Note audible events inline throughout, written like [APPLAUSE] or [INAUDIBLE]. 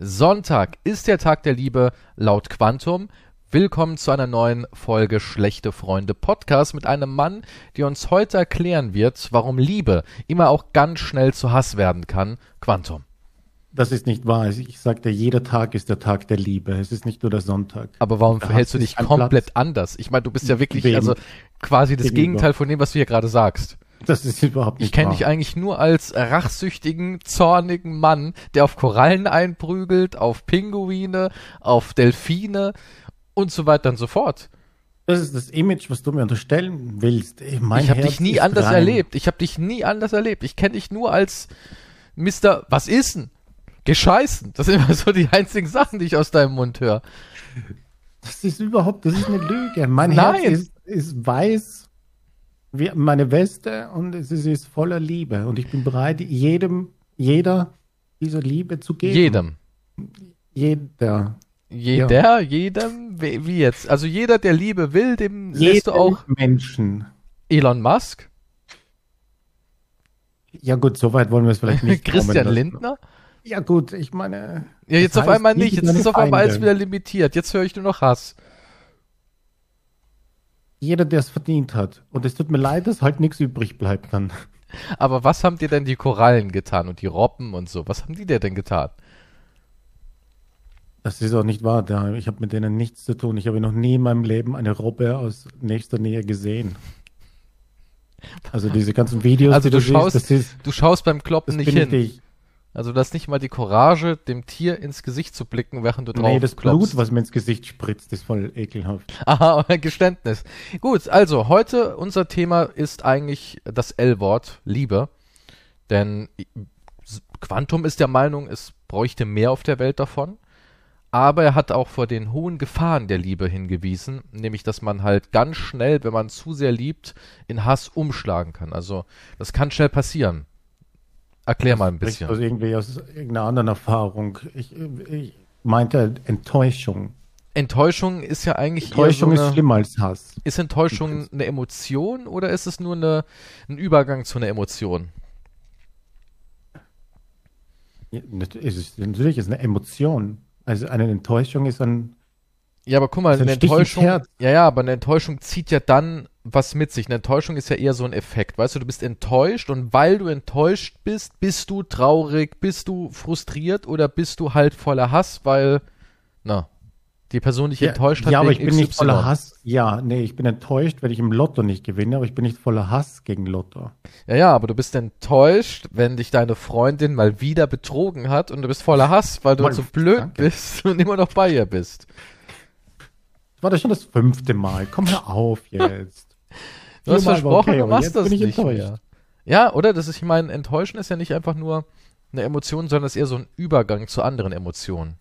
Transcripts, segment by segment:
Sonntag ist der Tag der Liebe laut Quantum. Willkommen zu einer neuen Folge Schlechte Freunde Podcast mit einem Mann, der uns heute erklären wird, warum Liebe immer auch ganz schnell zu Hass werden kann. Quantum. Das ist nicht wahr. Ich sagte, jeder Tag ist der Tag der Liebe. Es ist nicht nur der Sonntag. Aber warum verhältst du dich komplett Platz? anders? Ich meine, du bist ja wirklich Wem? also quasi das Gegenüber. Gegenteil von dem, was du hier gerade sagst. Das ist überhaupt nicht Ich kenne dich eigentlich nur als rachsüchtigen, zornigen Mann, der auf Korallen einprügelt, auf Pinguine, auf Delfine und so weiter und so fort. Das ist das Image, was du mir unterstellen willst. Mein ich habe dich nie anders rein. erlebt. Ich habe dich nie anders erlebt. Ich kenne dich nur als Mister, was ist denn? Gescheißen. Das sind immer so die einzigen Sachen, die ich aus deinem Mund höre. Das ist überhaupt, das ist eine Lüge. Mein Nein. Herz ist, ist weiß wie meine Weste und es ist voller Liebe und ich bin bereit, jedem, jeder diese Liebe zu geben. Jedem. Jeder. Jeder, ja. jedem, wie jetzt? Also jeder, der Liebe will, dem jedem lässt du auch Menschen. Elon Musk? Ja gut, so weit wollen wir es vielleicht nicht. [LAUGHS] Christian kommen, Lindner? Ja gut, ich meine. Ja, jetzt auf einmal nicht. Jetzt ist auf einmal alles wieder limitiert. Jetzt höre ich nur noch Hass jeder, der es verdient hat. Und es tut mir leid, dass halt nichts übrig bleibt dann. Aber was haben dir denn die Korallen getan und die Robben und so? Was haben die dir denn getan? Das ist auch nicht wahr. Ich habe mit denen nichts zu tun. Ich habe noch nie in meinem Leben eine Robbe aus nächster Nähe gesehen. Also diese ganzen Videos, also du, du, schaust, siehst, ist, du schaust beim Kloppen nicht hin. Ich, also du hast nicht mal die Courage, dem Tier ins Gesicht zu blicken, während du drauf Nee, das klopfst. Blut, was mir ins Gesicht spritzt, ist voll ekelhaft. [LAUGHS] Aha, ein Geständnis. Gut, also heute unser Thema ist eigentlich das L-Wort, Liebe. Denn Quantum ist der Meinung, es bräuchte mehr auf der Welt davon. Aber er hat auch vor den hohen Gefahren der Liebe hingewiesen, nämlich dass man halt ganz schnell, wenn man zu sehr liebt, in Hass umschlagen kann. Also das kann schnell passieren. Erklär mal ein bisschen. Also irgendwie aus irgendeiner anderen Erfahrung. Ich, ich meinte Enttäuschung. Enttäuschung ist ja eigentlich Enttäuschung so eine, ist schlimmer als Hass. Ist Enttäuschung eine Emotion oder ist es nur eine, ein Übergang zu einer Emotion? Ja, ist, natürlich ist es eine Emotion. Also eine Enttäuschung ist ein. Ja, aber guck mal, eine Enttäuschung. Ja, ja, aber eine Enttäuschung zieht ja dann was mit sich. Eine Enttäuschung ist ja eher so ein Effekt. Weißt du, du bist enttäuscht und weil du enttäuscht bist, bist du traurig, bist du frustriert oder bist du halt voller Hass, weil, na, die Person dich ja, enttäuscht hat. Ja, aber ich bin XY. nicht voller Hass. Ja, nee, ich bin enttäuscht, wenn ich im Lotto nicht gewinne, aber ich bin nicht voller Hass gegen Lotto. Ja, ja, aber du bist enttäuscht, wenn dich deine Freundin mal wieder betrogen hat und du bist voller Hass, weil du mal, so blöd danke. bist [LAUGHS] und immer noch bei ihr bist. Das war das schon das fünfte Mal. Komm hör auf [LAUGHS] jetzt. Du hast versprochen, okay, du machst das nicht mehr. Ja, oder? Das ist, ich meine, Enttäuschen ist ja nicht einfach nur eine Emotion, sondern es ist eher so ein Übergang zu anderen Emotionen.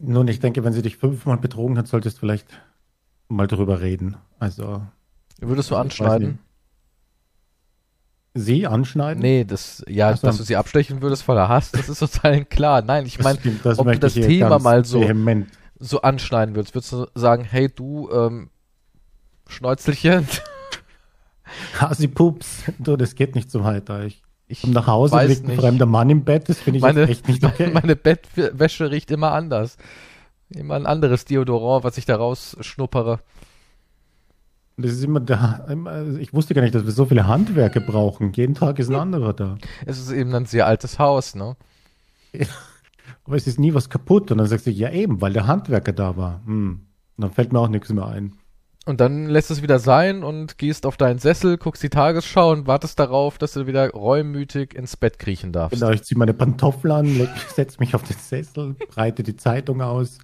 Nun, ich denke, wenn sie dich fünfmal betrogen hat, solltest du vielleicht mal drüber reden. Also. Würdest du anschneiden? Sie anschneiden? Nee, das, ja, also, dass du sie abstechen würdest voller Hass, das ist total [LAUGHS] klar. Nein, ich meine, ob du das Thema mal so, so anschneiden würdest, würdest du sagen, hey du, ähm, Schnäuzelchen. [LAUGHS] Hasi-Pups, du, das geht nicht so weiter. Ich, ich komme nach Hause, liegt ein fremder Mann im Bett, das finde ich meine, echt nicht okay. [LAUGHS] Meine Bettwäsche riecht immer anders. Immer ein anderes Deodorant, was ich da rausschnuppere. Das ist immer da. Ich wusste gar nicht, dass wir so viele Handwerke brauchen. Jeden Tag ist ein anderer da. Es ist eben ein sehr altes Haus, ne? Aber es ist nie was kaputt. Und dann sagst du, ja eben, weil der Handwerker da war. Hm. Und dann fällt mir auch nichts mehr ein. Und dann lässt es wieder sein und gehst auf deinen Sessel, guckst die Tagesschau und wartest darauf, dass du wieder reumütig ins Bett kriechen darfst. Genau, ich ziehe meine Pantoffel an, setze mich auf den Sessel, breite die Zeitung aus.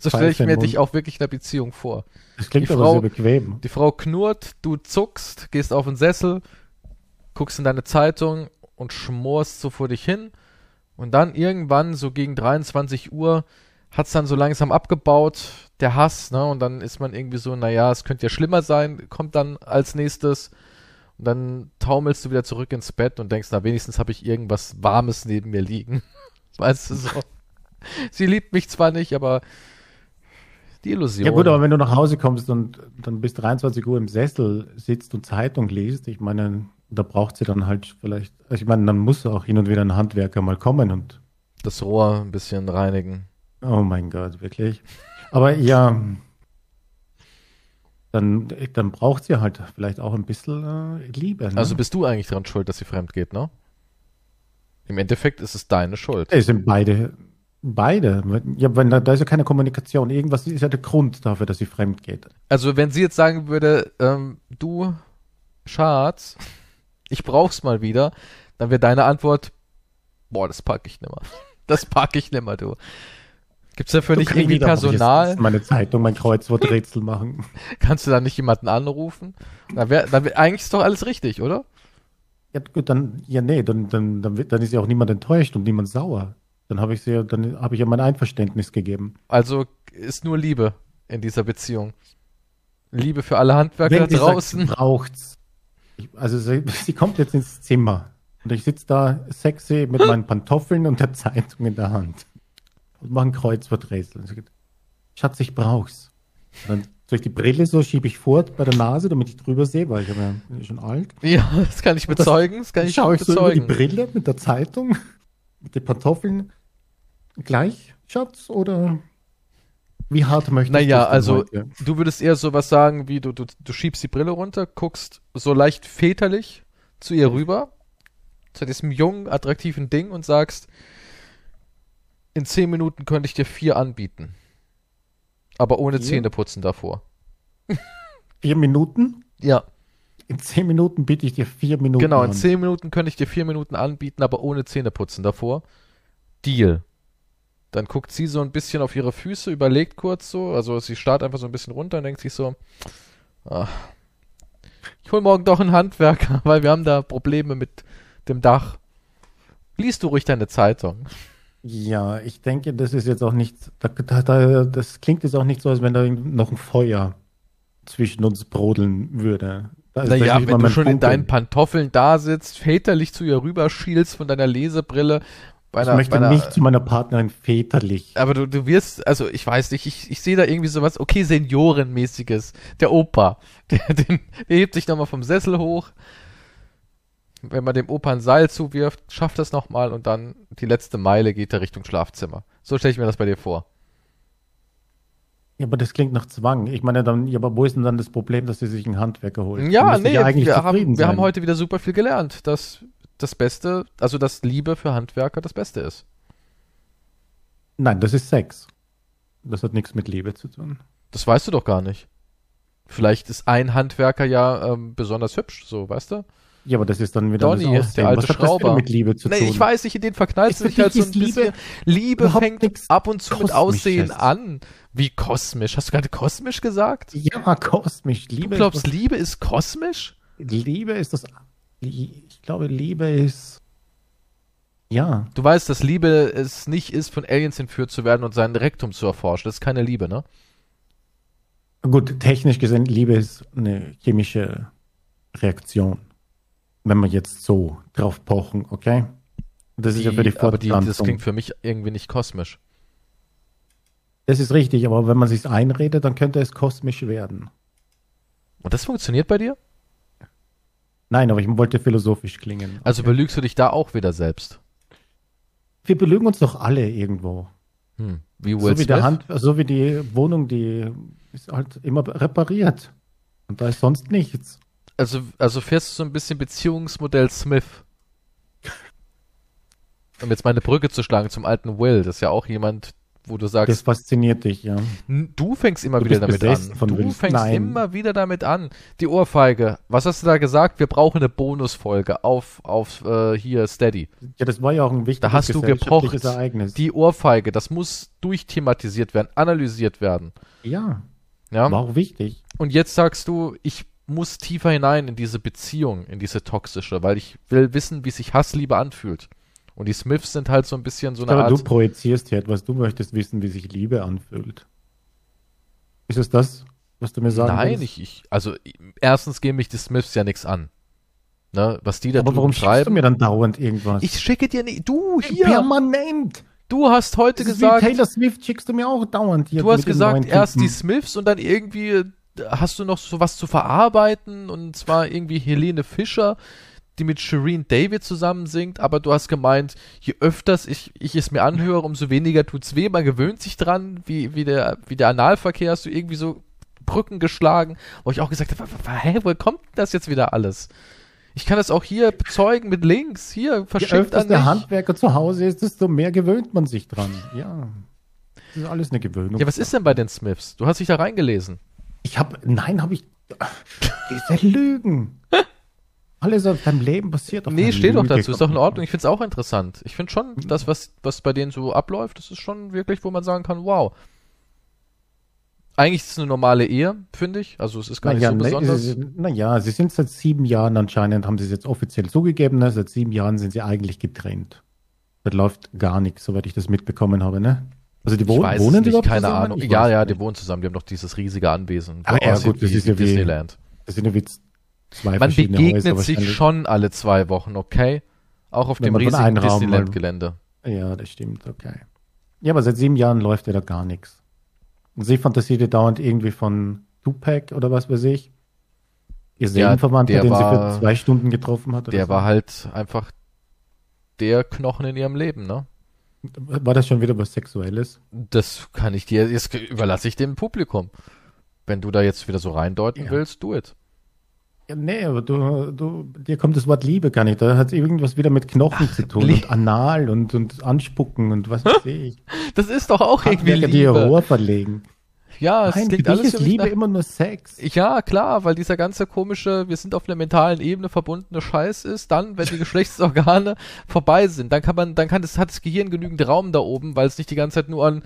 So stelle ich mir dich auch wirklich in der Beziehung vor. Das klingt die aber Frau, sehr bequem. Die Frau knurrt, du zuckst, gehst auf den Sessel, guckst in deine Zeitung und schmorst so vor dich hin. Und dann irgendwann, so gegen 23 Uhr, hat es dann so langsam abgebaut, der Hass, ne? Und dann ist man irgendwie so, naja, es könnte ja schlimmer sein, kommt dann als nächstes. Und dann taumelst du wieder zurück ins Bett und denkst, na, wenigstens habe ich irgendwas Warmes neben mir liegen. [LAUGHS] weißt du so. [LAUGHS] Sie liebt mich zwar nicht, aber die Illusion. Ja gut, aber wenn du nach Hause kommst und dann bis 23 Uhr im Sessel sitzt und Zeitung liest, ich meine, Da braucht sie dann halt vielleicht, ich meine, dann muss auch hin und wieder ein Handwerker mal kommen und das Rohr ein bisschen reinigen. Oh mein Gott, wirklich. Aber ja, dann, dann braucht sie halt vielleicht auch ein bisschen äh, Liebe. Ne? Also bist du eigentlich dran schuld, dass sie fremd geht, ne? Im Endeffekt ist es deine Schuld. Es sind beide, beide. Ja, wenn da, da ist ja keine Kommunikation. Irgendwas ist ja der Grund dafür, dass sie fremd geht. Also wenn sie jetzt sagen würde, ähm, du Schatz, ich brauch's mal wieder, dann wäre deine Antwort, boah, das pack ich nimmer. [LAUGHS] Das pack ich nimmer, du. Gibt's dafür du nicht irgendwie Personal? Meine Zeitung, mein Kreuzworträtsel machen. [LAUGHS] Kannst du da nicht jemanden anrufen? Da wär, da wär, eigentlich ist doch alles richtig, oder? Ja, gut, dann, ja, nee, dann, dann, dann, dann ist ja auch niemand enttäuscht und niemand sauer. Dann habe ich sie, dann habe ich ja mein Einverständnis gegeben. Also ist nur Liebe in dieser Beziehung. Liebe für alle Handwerker Wenn draußen. Sagt, braucht's. Ich, also sie, [LAUGHS] sie kommt jetzt ins Zimmer und ich sitze da sexy mit meinen Pantoffeln und der Zeitung in der Hand und mache ein Kreuzworträtsel. Schatz, ich brauch's. Und dann ich die Brille so schiebe ich fort bei der Nase, damit ich drüber sehe, weil ich ja schon alt. [LAUGHS] Ja, das kann ich bezeugen. Das, das kann ich schaue ich bezeugen. so über die Brille mit der Zeitung, mit den Pantoffeln. Gleich, Schatz, oder wie hart möchtest naja, du? Naja, also heute? du würdest eher sowas sagen, wie du, du, du schiebst die Brille runter, guckst so leicht väterlich zu ihr rüber, zu diesem jungen, attraktiven Ding und sagst, in zehn Minuten könnte ich dir vier anbieten. Aber ohne vier? Zähneputzen davor. [LAUGHS] Vier Minuten? Ja. In zehn Minuten biete ich dir vier Minuten Genau, in an. zehn Minuten könnte ich dir vier Minuten anbieten, aber ohne Zähneputzen davor. Deal. Dann guckt sie so ein bisschen auf ihre Füße, überlegt kurz so, also sie starrt einfach so ein bisschen runter und denkt sich so, ach, ich hol morgen doch einen Handwerker, [LAUGHS] weil wir haben da Probleme mit dem Dach. Liest du ruhig deine Zeitung. Ja, ich denke, das ist jetzt auch nicht, da, da, das klingt jetzt auch nicht so, als wenn da noch ein Feuer zwischen uns brodeln würde. naja, wenn du schon Punkt in deinen Pantoffeln da sitzt, väterlich zu ihr rüberschielst von deiner Lesebrille. Einer, ich möchte einer, nicht zu meiner Partnerin väterlich. Aber du, du wirst, also ich weiß nicht, ich, ich sehe da irgendwie sowas, okay, Seniorenmäßiges. Der Opa, [LAUGHS] der, den, der hebt sich nochmal vom Sessel hoch, wenn man dem Opa ein Seil zuwirft, schafft das nochmal und dann die letzte Meile geht er Richtung Schlafzimmer. So stelle ich mir das bei dir vor. Ja, aber das klingt nach Zwang. Ich meine, dann, ja, aber wo ist denn dann das Problem, dass sie sich einen Handwerker holt? Ja, nee, ja wir, haben, wir haben heute wieder super viel gelernt, dass das Beste, also dass Liebe für Handwerker das Beste ist. Nein, das ist Sex. Das hat nichts mit Liebe zu tun. Das weißt du doch gar nicht. Vielleicht ist ein Handwerker ja ähm, besonders hübsch, so, weißt du? Ja, aber das ist dann wieder Donny, das der alte Was Schrauber. mit Liebe zu nee, tun? Ich weiß nicht, in den verknallt sich halt so ein Liebe, bisschen. Liebe fängt ab und zu mit Aussehen an. Wie kosmisch? Hast du gerade kosmisch gesagt? Ja, kosmisch. Liebe du glaubst, ist Liebe ist kosmisch? Liebe ist das. Ich glaube, Liebe ist. Ja. Du weißt, dass Liebe es nicht ist, von Aliens entführt zu werden und sein Rektum zu erforschen. Das ist keine Liebe, ne? Gut, technisch gesehen, Liebe ist eine chemische Reaktion wenn wir jetzt so drauf pochen, okay? Das die, ist ja für die Fortpflanzung. Aber die, das klingt für mich irgendwie nicht kosmisch. Das ist richtig, aber wenn man sich einredet, dann könnte es kosmisch werden. Und das funktioniert bei dir? Nein, aber ich wollte philosophisch klingen. Also okay. belügst du dich da auch wieder selbst? Wir belügen uns doch alle irgendwo. Hm. Wie Will so wie, der Hand, so wie die Wohnung, die ist halt immer repariert. Und da ist sonst nichts also, also fährst du so ein bisschen Beziehungsmodell Smith. Um jetzt meine Brücke zu schlagen zum alten Will, das ist ja auch jemand, wo du sagst. Das fasziniert dich, ja. Du fängst immer du wieder damit an. du fängst Nein. immer wieder damit an. Die Ohrfeige. Was hast du da gesagt? Wir brauchen eine Bonusfolge auf, auf äh, hier Steady. Ja, das war ja auch ein wichtiges Da hast du gepocht. Ereignis. Die Ohrfeige, das muss durchthematisiert werden, analysiert werden. Ja. Ja. War auch wichtig. Und jetzt sagst du, ich muss tiefer hinein in diese Beziehung, in diese toxische, weil ich will wissen, wie sich Hassliebe anfühlt. Und die Smiths sind halt so ein bisschen so eine Aber Art. du projizierst hier etwas, du möchtest wissen, wie sich Liebe anfühlt. Ist es das, was du mir sagen Nein, willst? ich, ich, also erstens gehen mich die Smiths ja nichts an. Ne, was die da Aber warum schreibst du mir dann dauernd irgendwas? Ich schicke dir nicht, du hier. Permanent. Du hast heute gesagt. Taylor Swift schickst du mir auch dauernd hier. Du hast gesagt, erst die Smiths und dann irgendwie hast du noch so was zu verarbeiten und zwar irgendwie Helene Fischer, die mit Shireen David zusammen singt, aber du hast gemeint, je öfters ich, ich es mir anhöre, umso weniger tut's weh. Man gewöhnt sich dran, wie, wie, der, wie der Analverkehr hast du irgendwie so Brücken geschlagen, wo ich auch gesagt habe, hä, wo kommt das jetzt wieder alles? Ich kann das auch hier bezeugen mit Links. Hier, verschickt Je öfters der Handwerker zu Hause ist, desto mehr gewöhnt man sich dran. Ja. Das ist alles eine Gewöhnung. Ja, was ist denn bei den Smiths? Du hast dich da reingelesen. Ich habe, nein, habe ich, [LAUGHS] diese Lügen. [LAUGHS] Alles auf deinem Leben passiert. Auf nee, steht doch dazu, ist doch in Ordnung. Ich finde es auch interessant. Ich finde schon, das, was, was bei denen so abläuft, das ist schon wirklich, wo man sagen kann, wow. Eigentlich ist es eine normale Ehe, finde ich. Also es ist gar naja, nicht so besonders. Naja, sie sind seit sieben Jahren anscheinend, haben sie es jetzt offiziell zugegeben, ne? seit sieben Jahren sind sie eigentlich getrennt. Das läuft gar nichts, soweit ich das mitbekommen habe, ne? Also die wohnen, wohnen die keine zusammen? Ahnung. Ja, ja, die wohnen zusammen. Die haben doch dieses riesige Anwesen. Ah, ja, gut, das ist ja wie Disneyland. Das sind ja wie zwei Man begegnet Häuser, sich schon alle zwei Wochen, okay? Auch auf Wenn dem riesigen Disneyland-Gelände. Ja, das stimmt, okay. Ja, aber seit sieben Jahren läuft ja da gar nichts. Und sie fantasierte dauernd irgendwie von Tupac oder was weiß ich. Ihr Seelenverwandter, ja, den war, sie für zwei Stunden getroffen hat. Der so. war halt einfach der Knochen in ihrem Leben, ne? War das schon wieder was Sexuelles? Das kann ich dir, jetzt überlasse ich dem Publikum. Wenn du da jetzt wieder so reindeuten ja. willst, do it. Nee, aber du, du, dir kommt das Wort Liebe gar nicht. Da hat irgendwas wieder mit Knochen Ach, zu tun und Anal und, und Anspucken und was weiß ich. [LAUGHS] Das ist doch auch irgendwie Liebe. die Rohr verlegen. Ja, es Nein, klingt alles ist Liebe nach... immer nur Sex. Ja, klar, weil dieser ganze komische, wir sind auf einer mentalen Ebene verbundene Scheiß ist, dann, wenn die [LAUGHS] Geschlechtsorgane vorbei sind, dann kann man, dann kann das, hat das Gehirn genügend Raum da oben, weil es nicht die ganze Zeit nur an,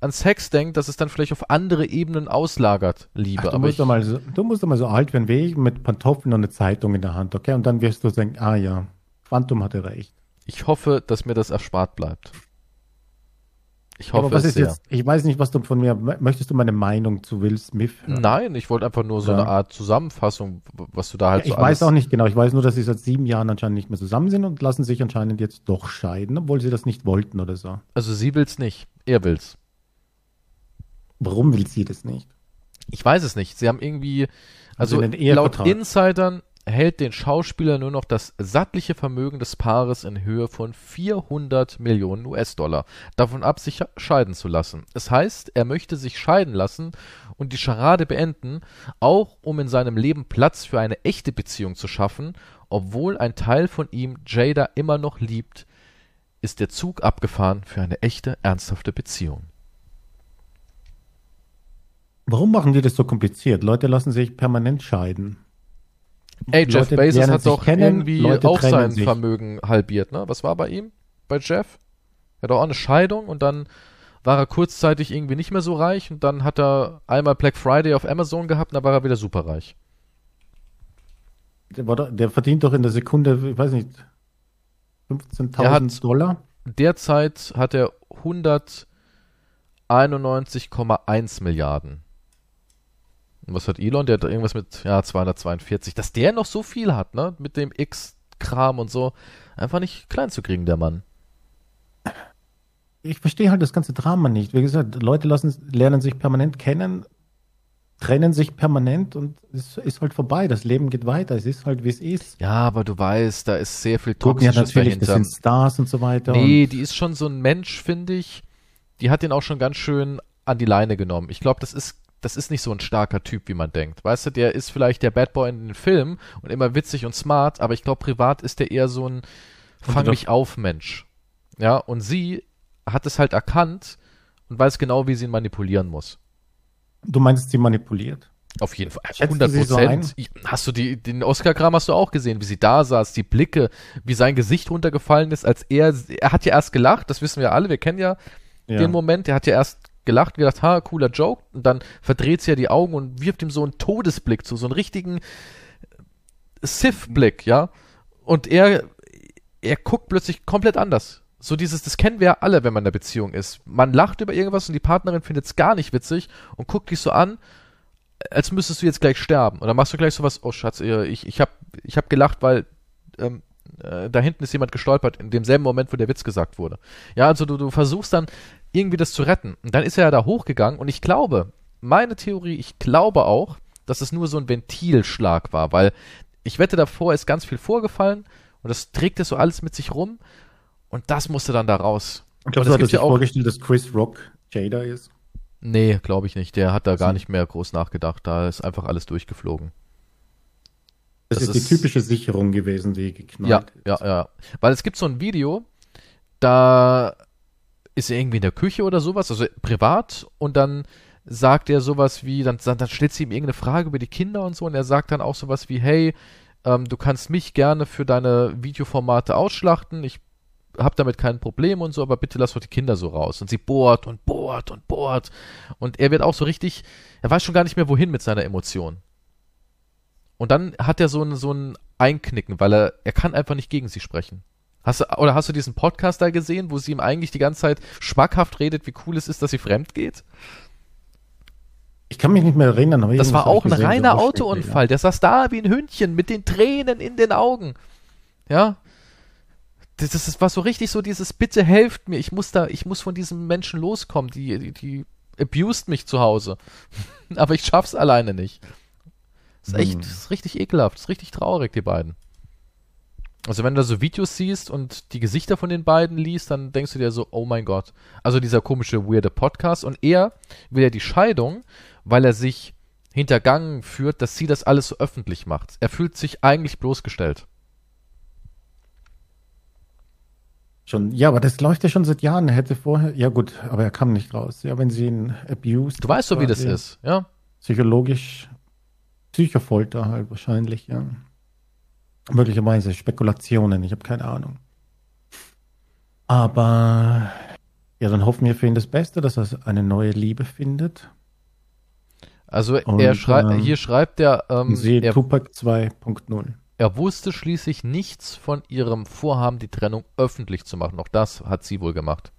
an Sex denkt, dass es dann vielleicht auf andere Ebenen auslagert, Liebe. Ach, du, musst ich, mal so, du musst doch mal so alt werden wie ich, mit Pantoffeln und einer Zeitung in der Hand, okay? Und dann wirst du denken, ah ja, Quantum hatte recht. Ich hoffe, dass mir das erspart bleibt. Ich hoffe was es sehr. Jetzt, ich weiß nicht, was du von mir, möchtest du meine Meinung zu Will Smith hören? Nein, ich wollte einfach nur so ja. eine Art Zusammenfassung, was du da halt ja, so Ich weiß auch nicht genau, ich weiß nur, dass sie seit sieben Jahren anscheinend nicht mehr zusammen sind und lassen sich anscheinend jetzt doch scheiden, obwohl sie das nicht wollten oder so. Also sie will's nicht, er will's. Warum will sie das nicht? Ich weiß es nicht. Sie haben irgendwie, also laut Insidern hält den Schauspieler nur noch das sattliche Vermögen des Paares in Höhe von 400 Millionen US-Dollar davon ab, sich scheiden zu lassen. Es heißt, er möchte sich scheiden lassen und die Scharade beenden, auch um in seinem Leben Platz für eine echte Beziehung zu schaffen, obwohl ein Teil von ihm Jada immer noch liebt, ist der Zug abgefahren für eine echte, ernsthafte Beziehung. Warum machen die das so kompliziert? Leute lassen sich permanent scheiden. Ey, Jeff Leute Bezos hat doch kennen, irgendwie Leute auch sein sich. Vermögen halbiert, ne? Was war bei ihm? Bei Jeff? Er hat auch eine Scheidung und dann war er kurzzeitig irgendwie nicht mehr so reich und dann hat er einmal Black Friday auf Amazon gehabt und dann war er wieder superreich. Der, der verdient doch in der Sekunde, ich weiß nicht, 15.000 Dollar. Derzeit hat er 191,1 Milliarden. Was hat Elon? Der hat irgendwas mit, ja, 242. Dass der noch so viel hat, ne? Mit dem X-Kram und so. Einfach nicht klein zu kriegen, der Mann. Ich verstehe halt das ganze Drama nicht. Wie gesagt, Leute lassen, lernen sich permanent kennen, trennen sich permanent und es ist halt vorbei. Das Leben geht weiter. Es ist halt, wie es ist. Ja, aber du weißt, da ist sehr viel Toxisches ja, natürlich, dahinter. Das sind Stars und so weiter. Nee, die ist schon so ein Mensch, finde ich. Die hat den auch schon ganz schön an die Leine genommen. Ich glaube, das ist das ist nicht so ein starker Typ, wie man denkt. Weißt du, der ist vielleicht der Bad Boy in den Filmen und immer witzig und smart, aber ich glaube, privat ist der eher so ein Fang mich auf Mensch. Ja, und sie hat es halt erkannt und weiß genau, wie sie ihn manipulieren muss. Du meinst, sie manipuliert? Auf jeden Fall. 100 Prozent. So hast du die, den Oscar-Kram hast du auch gesehen, wie sie da saß, die Blicke, wie sein Gesicht runtergefallen ist, als er, er hat ja erst gelacht, das wissen wir alle, wir kennen ja, ja. den Moment, er hat ja erst gelacht, gedacht, ha, cooler Joke. Und dann verdreht sie ja die Augen und wirft ihm so einen Todesblick zu, so einen richtigen Sith-Blick, ja. Und er, er guckt plötzlich komplett anders. So dieses, das kennen wir ja alle, wenn man in der Beziehung ist. Man lacht über irgendwas und die Partnerin findet es gar nicht witzig und guckt dich so an, als müsstest du jetzt gleich sterben. Und dann machst du gleich sowas, oh Schatz, ich, ich hab, ich hab gelacht, weil ähm, äh, da hinten ist jemand gestolpert, in demselben Moment, wo der Witz gesagt wurde. Ja, also du, du versuchst dann irgendwie das zu retten. Und dann ist er ja da hochgegangen und ich glaube, meine Theorie, ich glaube auch, dass es nur so ein Ventilschlag war, weil ich wette, davor ist ganz viel vorgefallen und das trägt es so alles mit sich rum und das musste dann da raus. Ich glaube, du hattest ja auch vorgestellt, dass Chris Rock Jada ist. Nee, glaube ich nicht. Der hat da gar nicht mehr groß nachgedacht. Da ist einfach alles durchgeflogen. Das, das ist, ist die typische Sicherung gewesen, die geknallt ja, ist. Ja, ja. Weil es gibt so ein Video, da ist er irgendwie in der Küche oder sowas, also privat, und dann sagt er sowas wie, dann, dann stellt sie ihm irgendeine Frage über die Kinder und so, und er sagt dann auch sowas wie, hey, ähm, du kannst mich gerne für deine Videoformate ausschlachten, ich habe damit kein Problem und so, aber bitte lass doch die Kinder so raus. Und sie bohrt und bohrt und bohrt. Und er wird auch so richtig, er weiß schon gar nicht mehr wohin mit seiner Emotion. Und dann hat er so ein, so ein Einknicken, weil er, er kann einfach nicht gegen sie sprechen. Hast du, oder hast du diesen Podcast da gesehen, wo sie ihm eigentlich die ganze Zeit schmackhaft redet, wie cool es ist, dass sie fremd geht? Ich kann mich nicht mehr erinnern. Aber das war auch ein gesehen, reiner so Autounfall. Der saß da wie ein Hündchen mit den Tränen in den Augen. Ja. Das, das war so richtig so dieses Bitte helft mir. Ich muss da, ich muss von diesem Menschen loskommen. Die, die, die abused mich zu Hause. [LAUGHS] aber ich schaff's alleine nicht. Das ist echt, hm. das ist richtig ekelhaft. Das ist richtig traurig, die beiden. Also wenn du so Videos siehst und die Gesichter von den beiden liest, dann denkst du dir so, oh mein Gott. Also dieser komische, weirde Podcast. Und er will ja die Scheidung, weil er sich hintergangen führt, dass sie das alles so öffentlich macht. Er fühlt sich eigentlich bloßgestellt. Schon, ja, aber das läuft ja schon seit Jahren. Er hätte vorher, ja gut, aber er kam nicht raus. Ja, wenn sie ihn abused. Du weißt so, wie das ist, ja? Psychologisch, Psychofolter halt wahrscheinlich, ja. Möglicherweise Spekulationen, ich habe keine Ahnung. Aber ja, dann hoffen wir für ihn das Beste, dass er eine neue Liebe findet. Also Und, er schrei äh, hier schreibt er, ähm, er Tupac 2.0. Er wusste schließlich nichts von ihrem Vorhaben, die Trennung öffentlich zu machen. Auch das hat sie wohl gemacht.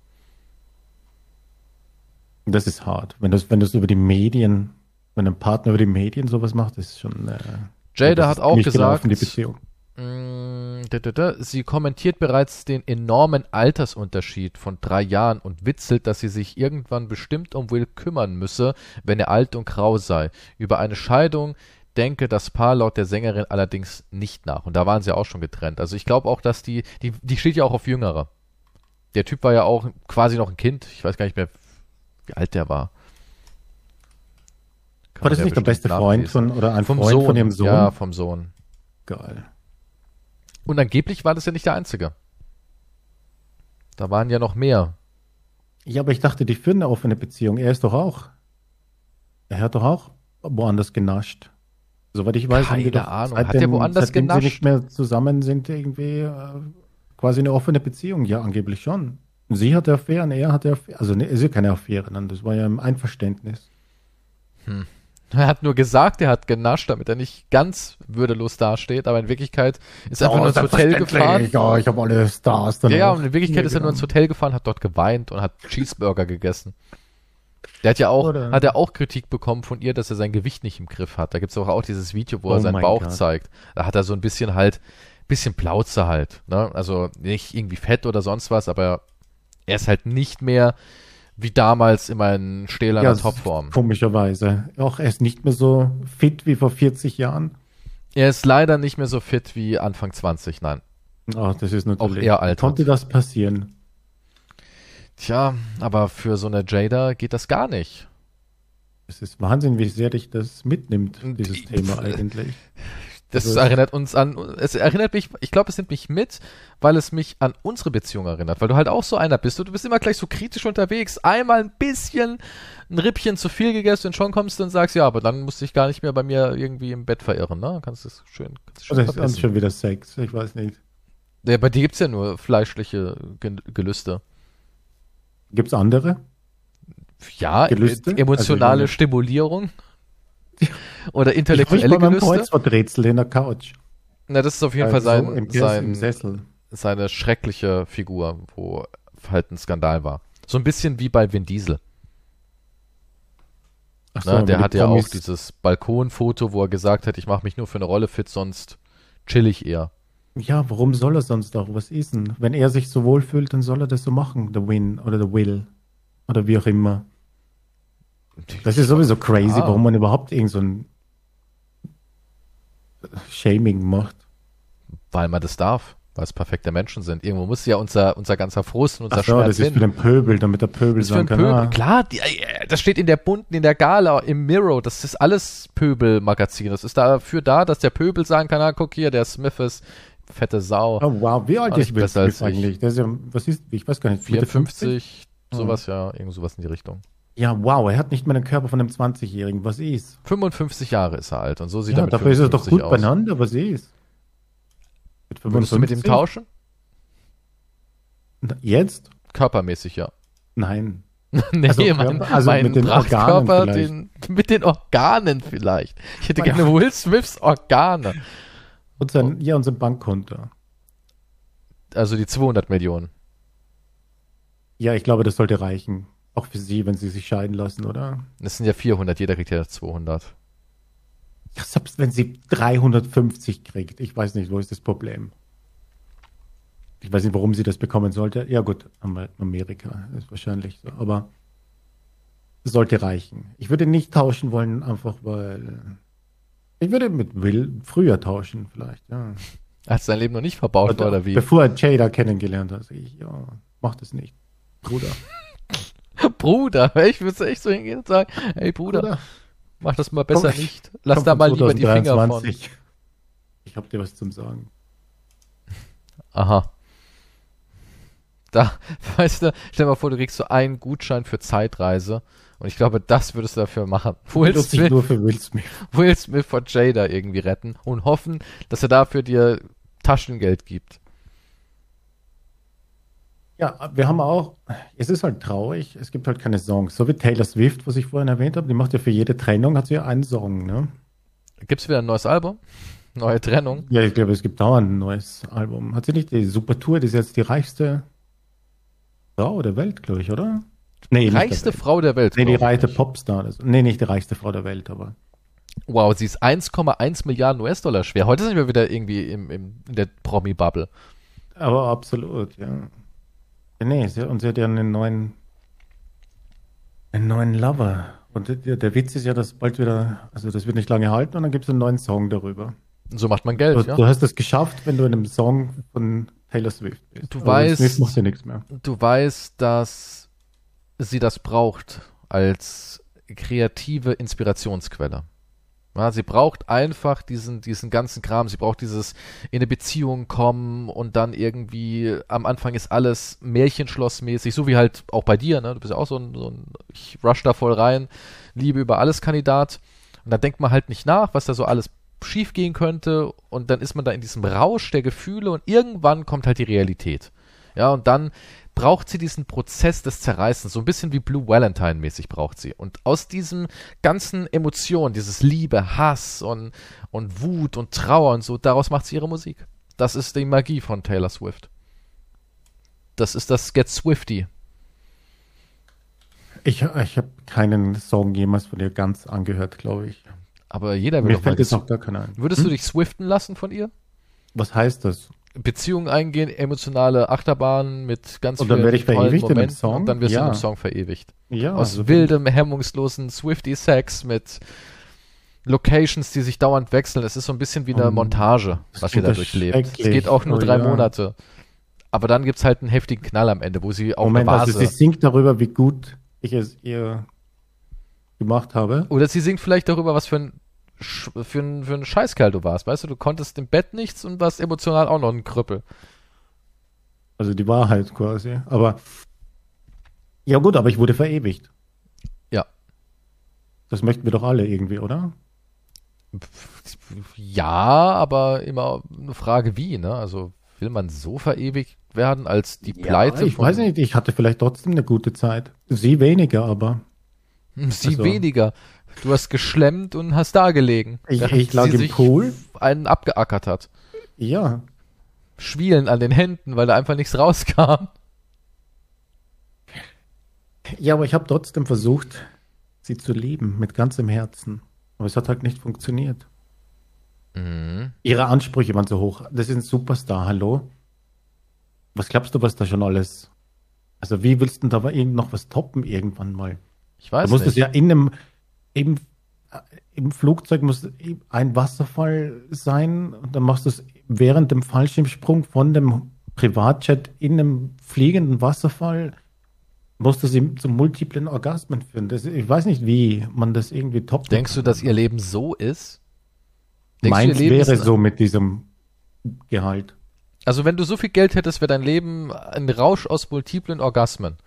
Das ist hart. Wenn du wenn das über die Medien, wenn ein Partner über die Medien sowas macht, ist schon. Äh, Jada hat auch gesagt, sie kommentiert bereits den enormen Altersunterschied von drei Jahren und witzelt, dass sie sich irgendwann bestimmt um Will kümmern müsse, wenn er alt und grau sei. Über eine Scheidung denke das Paar laut der Sängerin allerdings nicht nach. Und da waren sie auch schon getrennt. Also ich glaube auch, dass die, die, die steht ja auch auf Jüngere. Der Typ war ja auch quasi noch ein Kind. Ich weiß gar nicht mehr, wie alt der war. Kann war das nicht der beste Freund von, oder ein vom Freund Sohn. von ihrem Sohn? Ja, vom Sohn. Geil. Und angeblich war das ja nicht der einzige. Da waren ja noch mehr. Ja, aber ich dachte, die führen eine offene Beziehung. Er ist doch auch. Er hat doch auch woanders genascht. Soweit ich weiß, Keine doch, Ahnung. Hat der woanders genascht? sie nicht mehr zusammen sind, irgendwie äh, quasi eine offene Beziehung. Ja, angeblich schon. Sie hatte Affären, er hatte Affären. Also ne, ist ja keine Affäre, das war ja im Einverständnis. Hm. Er hat nur gesagt, er hat genascht, damit er nicht ganz würdelos dasteht, aber in Wirklichkeit ist er oh, einfach nur ins Hotel gefahren. Ja, ich habe alle Stars dann. Ja, und in Wirklichkeit ist er nur ins Hotel gefahren, hat dort geweint und hat Cheeseburger gegessen. Der hat ja auch, Oder? hat er auch Kritik bekommen von ihr, dass er sein Gewicht nicht im Griff hat. Da gibt es auch, auch dieses Video, wo oh er seinen Bauch God. zeigt. Da hat er so ein bisschen halt, bisschen Plauze halt. Ne? Also nicht irgendwie fett oder sonst was, aber er ist halt nicht mehr wie damals immer in stählerner ja, Topform. Komischerweise. Auch er ist nicht mehr so fit wie vor 40 Jahren. Er ist leider nicht mehr so fit wie Anfang 20, nein. Ach, das ist natürlich. Auch eher alt. Konnte das passieren? Tja, aber für so eine Jada geht das gar nicht. Es ist Wahnsinn, wie sehr dich das mitnimmt, dieses Thema [LAUGHS] eigentlich. Das also, erinnert uns an, es erinnert mich, ich glaube, es nimmt mich mit, weil es mich an unsere Beziehung erinnert, weil du halt auch so einer bist. Du, du bist immer gleich so kritisch unterwegs. Einmal ein bisschen ein Rippchen zu viel gegessen und schon kommst du und sagst, ja, aber dann musst du dich gar nicht mehr bei mir irgendwie im Bett verirren, ne? Kannst es schön, kannst schön das ist schon wieder Sex, ich weiß nicht. Ja, bei dir gibt's ja nur fleischliche Gelüste. Gibt's andere? Ja, Gelüste? emotionale also, Stimulierung. [LAUGHS] Oder intellektuelle ich Gelüste. Kreuzworträtsel in der Couch. Na, das ist auf jeden also Fall sein, sein, Sessel. seine schreckliche Figur, wo halt ein Skandal war. So ein bisschen wie bei Vin Diesel. Ach so, Na, der hat ja auch dieses Balkonfoto, wo er gesagt hat, ich mache mich nur für eine Rolle fit, sonst chill ich eher. Ja, warum soll er sonst auch? Was ist denn? Wenn er sich so wohl fühlt, dann soll er das so machen, der Win oder der Will. Oder wie auch immer. Das ist sowieso crazy, ah. warum man überhaupt irgend so ein Shaming macht. Weil man das darf, weil es perfekte Menschen sind. Irgendwo muss ja unser, unser ganzer Frust und unser Ach Schmerz das ist hin. für den Pöbel, damit der Pöbel Das ist sagen kann, Pöbel. ah, Klar, die, äh, das steht in der Bunten, in der Gala, im Mirror. Das ist alles Pöbelmagazin. Das ist dafür da, dass der Pöbel sagen kann, ah, guck hier, der Smith ist fette Sau. oh wow, wie alt ist Will besser als Smith ich. eigentlich? Der ist ja, was ist, ich weiß gar nicht, Mitte 54, sowas, ja, irgend sowas in die Richtung. Ja, wow, er hat nicht mehr den Körper von einem 20-Jährigen, was ist? 55 Jahre ist er alt und so sieht er Ja, mit dafür ist er doch 55 gut aus. beieinander, was ist? Mit Würdest du mit ihm 55? tauschen? Na, Jetzt? Körpermäßig, ja. Nein. [LAUGHS] nee, Also mein, Körper- also mein mit den Organen den, mit den Organen vielleicht. Ich hätte gerne Will Smiths Organe. Und sein, ja, unser Bankkonto. Also die 200 Millionen. Ja, ich glaube, das sollte reichen. Auch für Sie, wenn Sie sich scheiden lassen, oder? Das sind ja 400, jeder kriegt ja 200. Ja, selbst wenn sie 350 kriegt, ich weiß nicht, wo ist das Problem? Ich weiß nicht, warum sie das bekommen sollte. Ja gut, Amer- Amerika ist wahrscheinlich so, aber es sollte reichen. Ich würde nicht tauschen wollen, einfach weil ich würde mit Will früher tauschen vielleicht, ja. Als sein Leben noch nicht verbaut war, oder wie? Bevor er Jada kennengelernt hat, sag ich, ja, mach das nicht. Bruder. [LAUGHS] Bruder, ich würde echt so hingehen und sagen, hey Bruder, mach das mal besser Komm, nicht. Lass Komm da von mal lieber die Finger von. 2023. Ich hab dir was zum Sagen. Aha. Da, [LAUGHS] weißt du, stell dir mal vor, du kriegst so einen Gutschein für Zeitreise und ich glaube, das würdest du dafür machen. [LAUGHS] Will Smith, nur für Will Smith. Will Smith vor Jada irgendwie retten und hoffen, dass er dafür dir Taschengeld gibt. Ja, wir haben auch, es ist halt traurig, es gibt halt keine Songs. So wie Taylor Swift, was ich vorhin erwähnt habe, die macht ja für jede Trennung, hat sie ja einen Song, ne? Gibt's wieder ein neues Album? [LAUGHS] Neue Trennung? Ja, ich glaube, es gibt dauernd ein neues Album. Hat sie nicht die Super Tour, die ist jetzt die reichste Frau der Welt, glaube ich, oder? Nee, nicht Reichste der. Frau der Welt. Nee, die reichste Popstar. Das, nee, nicht die reichste Frau der Welt, aber. Wow, sie ist 1,1 Milliarden US-Dollar schwer. Heute sind wir wieder irgendwie im, im, in der Promi-Bubble. Aber absolut, ja. Nee, sie, und sie hat ja einen neuen, einen neuen Lover. Und der, der Witz ist ja, dass bald wieder, also das wird nicht lange halten und dann gibt es einen neuen Song darüber. So macht man Geld, Du, ja. du hast es geschafft, wenn du in einem Song von Taylor Swift bist. Du Aber weißt- Smith macht ja nichts mehr. Du weißt, dass sie das braucht als kreative Inspirationsquelle. Ja, sie braucht einfach diesen, diesen ganzen Kram. Sie braucht dieses in eine Beziehung kommen und dann irgendwie am Anfang ist alles Märchenschlossmäßig, so wie halt auch bei dir, ne? Du bist ja auch so ein, so ein ich rush da voll rein, Liebe über alles Kandidat. Und da denkt man halt nicht nach, was da so alles schief gehen könnte. Und dann ist man da in diesem Rausch der Gefühle und irgendwann kommt halt die Realität. Ja, und dann braucht sie diesen Prozess des Zerreißens, so ein bisschen wie Blue Valentine mäßig braucht sie. Und aus diesen ganzen Emotionen, dieses Liebe, Hass und, und Wut und Trauer und so, daraus macht sie ihre Musik. Das ist die Magie von Taylor Swift. Das ist das Get Swifty. Ich, ich habe keinen Song jemals von ihr ganz angehört, glaube ich. Aber jeder will Mir doch fällt jetzt auch gar keiner ein. Würdest du dich swiften lassen von ihr? Was heißt das? Beziehungen eingehen, emotionale Achterbahnen mit ganz Und dann vielen werde ich verewigt in einem Momenten Song? und dann wirst du in Ja. einem Song verewigt. Ja, Aus also- wildem, hemmungslosen Swifty-Sex mit Locations, die sich dauernd wechseln. Es ist so ein bisschen wie eine Um, Montage, was ihr klingt da durchlebt. Es geht auch nur Oh drei ja. Monate. Aber dann gibt's halt einen heftigen Knall am Ende, wo sie auch Moment, eine also Vase... sie singt darüber, wie gut ich es ihr gemacht habe. oder sie singt vielleicht darüber, was für ein, für ein, für ein Scheißkerl du warst. Weißt du, du konntest im Bett nichts und warst emotional auch noch ein Krüppel. Also die Wahrheit quasi. Aber ja gut, aber ich wurde verewigt. Ja. Das möchten wir doch alle irgendwie, oder? Ja, aber immer eine Frage wie, ne? Also will man so verewigt werden als die Pleite ich weiß nicht, ich hatte vielleicht trotzdem eine gute Zeit. Sie weniger, aber Sie Also- weniger. Du hast geschlemmt und hast da gelegen. Ich- ich lag im Pool. einen abgeackert hat. ja, Schwielen an den Händen, weil da einfach nichts rauskam. ja, aber ich habe trotzdem versucht, sie zu lieben mit ganzem Herzen. Aber es hat halt nicht funktioniert. Mhm. Ihre Ansprüche waren so hoch. Das ist ein Superstar, hallo? Was glaubst du, was da schon alles? Also wie willst du denn da noch was toppen irgendwann mal? Ich Du weiß musst es nicht. ja in einem, eben im Flugzeug muss ein Wasserfall sein und dann machst du es während dem Fallschirmsprung von dem Privatjet in einem fliegenden Wasserfall muss das zu multiplen Orgasmen führen. Das, ich weiß nicht, wie man das irgendwie top. Denkst du, dass ihr Leben so ist? Denkst Meins du, wäre so mit diesem Gehalt. Also wenn du so viel Geld hättest, wäre dein Leben ein Rausch aus multiplen Orgasmen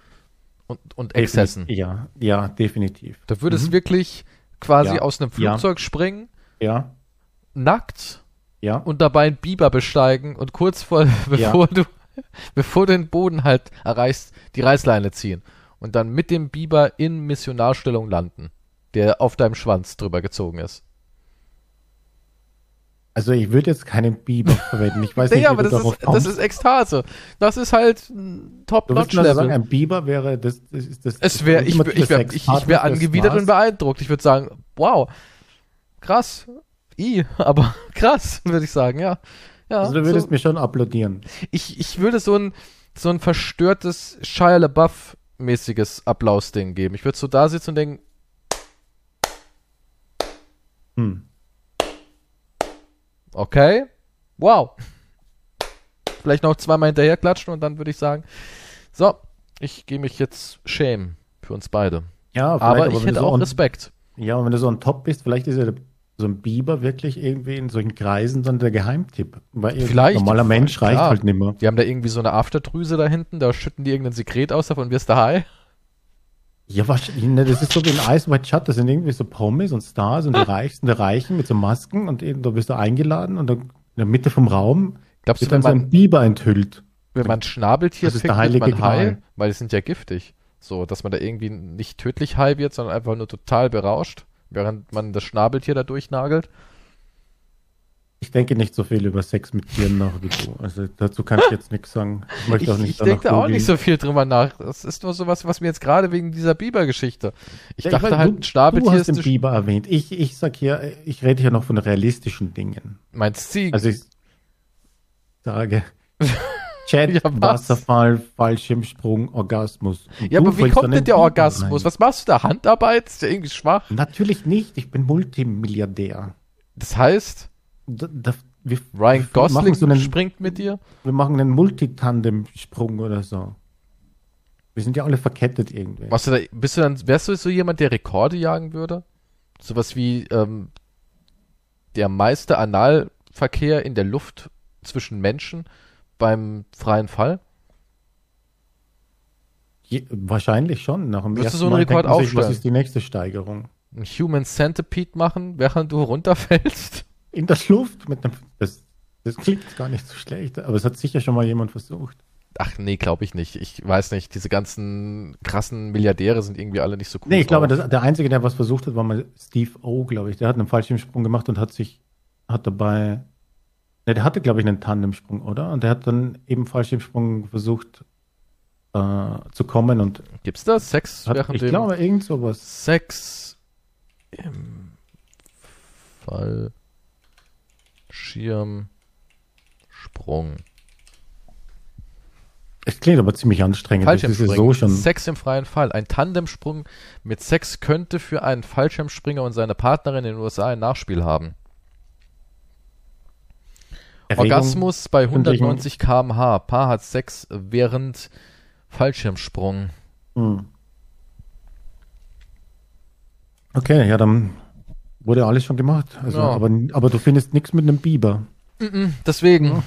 und, und Exzessen. Ja, ja, definitiv. Da würdest mhm. wirklich quasi ja. aus einem Flugzeug ja. springen. Ja. Nackt. Ja. Und dabei einen Biber besteigen und kurz vor, [LAUGHS] bevor du, bevor du den Boden halt erreichst, die Reißleine ziehen. Und dann mit dem Biber in Missionarstellung landen, der auf deinem Schwanz drüber gezogen ist. Also ich würde jetzt keinen Biber verwenden. Ich weiß [LAUGHS] nicht, wie aber das ist, das ist Ekstase. Das ist halt Top-Notch-Level. Also sagen, ein Biber wäre das, das ist das. Es wäre, ich, ich wäre ich, ich wär angewidert und beeindruckt. Ich würde sagen, wow, krass, i, [LAUGHS] aber krass, würde ich sagen, ja. ja also du würdest so, mir schon applaudieren. Ich, ich würde so ein, so ein verstörtes Shia LaBeouf-mäßiges Applaus-Ding geben. Ich würde so da sitzen und denken, hm. Okay. Wow. Vielleicht noch zweimal hinterher klatschen und dann würde ich sagen, so, ich gehe mich jetzt schämen für uns beide. Ja, aber ich hätte so auch Respekt. Ja, und wenn du so ein Top bist, vielleicht ist ja so ein Biber wirklich irgendwie in solchen Kreisen dann der Geheimtipp. Weil vielleicht. normaler Mensch reicht klar. halt nicht mehr. Die haben da irgendwie so eine Afterdrüse da hinten, da schütten die irgendein Sekret aus, davon wirst du high. Ja, wahrscheinlich, ne, das ist so wie ein Ice White Shut, das sind irgendwie so Promis und Stars und die Reichsten der Reichen mit so Masken und eben, da bist du eingeladen und dann in der Mitte vom Raum Glaubst wird du, dann so ein Biber enthüllt. Wenn man Schnabeltier das ist der heilige man high, weil die sind ja giftig. So, dass man da irgendwie nicht tödlich high wird, sondern einfach nur total berauscht, während man das Schnabeltier da durchnagelt. Ich denke nicht so viel über Sex mit Tieren nach wie du. Also dazu kann ich jetzt nichts sagen. Ich möchte auch nicht Ich, ich denke auch nicht so viel drüber nach. Das ist nur sowas, was mir jetzt gerade wegen dieser Biber-Geschichte. Ich ja, dachte ich halt, ein Schnabeltier du hast ist den Biber erwähnt. Ich, ich sag hier, ich rede hier noch von realistischen Dingen. Meinst Ziegen? Also ich sage [LAUGHS] Chat, ja, Wasserfall, Fallschirmsprung, Orgasmus. Und ja, aber wie kommt denn der Orgasmus? Rein. Was machst du da? Handarbeit? Ist ja irgendwie schwach. Natürlich nicht. Ich bin Multimilliardär. Das heißt? Da, da, wir, Ryan Gosling so einen, springt mit dir? Wir machen einen Multitandem-Sprung oder so. Wir sind ja alle verkettet irgendwie. Was du da, bist du dann, wärst du so jemand, der Rekorde jagen würde? Sowas wie ähm, der meiste Analverkehr in der Luft zwischen Menschen beim freien Fall? Je, wahrscheinlich schon. Nach dem Würdest du so einen Rekord aufstellen? Was ist die nächste Steigerung? Ein Human Centipede machen, während du runterfällst? In der Luft mit einem. Das, das klingt gar nicht so schlecht, aber es hat sicher schon mal jemand versucht. Ach nee, glaube ich nicht. Ich weiß nicht. Diese ganzen krassen Milliardäre sind irgendwie alle nicht so cool. Nee, ich glaube, das, der Einzige, der was versucht hat, war mal Steve O, glaube ich. Der hat einen Fallschirmsprung gemacht und hat sich, hat dabei, ne, der hatte, glaube ich, einen Tandemsprung, oder? Und der hat dann eben Fallschirmsprung versucht äh, zu kommen und. Gibt's das? Sex hat, während Ich glaube, irgend sowas. Sex im Fall. Schirmsprung. Es klingt aber ziemlich anstrengend. Fallschirmspringen. So schon Sex im freien Fall. Ein Tandemsprung mit Sex könnte für einen Fallschirmspringer und seine Partnerin in den USA ein Nachspiel haben. Erregung Orgasmus bei 190 km/h. Paar hat Sex während Fallschirmsprung. Hm. Okay, ja, dann Wurde alles schon gemacht. Also, ja. aber, aber du findest nichts mit einem Biber. Deswegen, ja.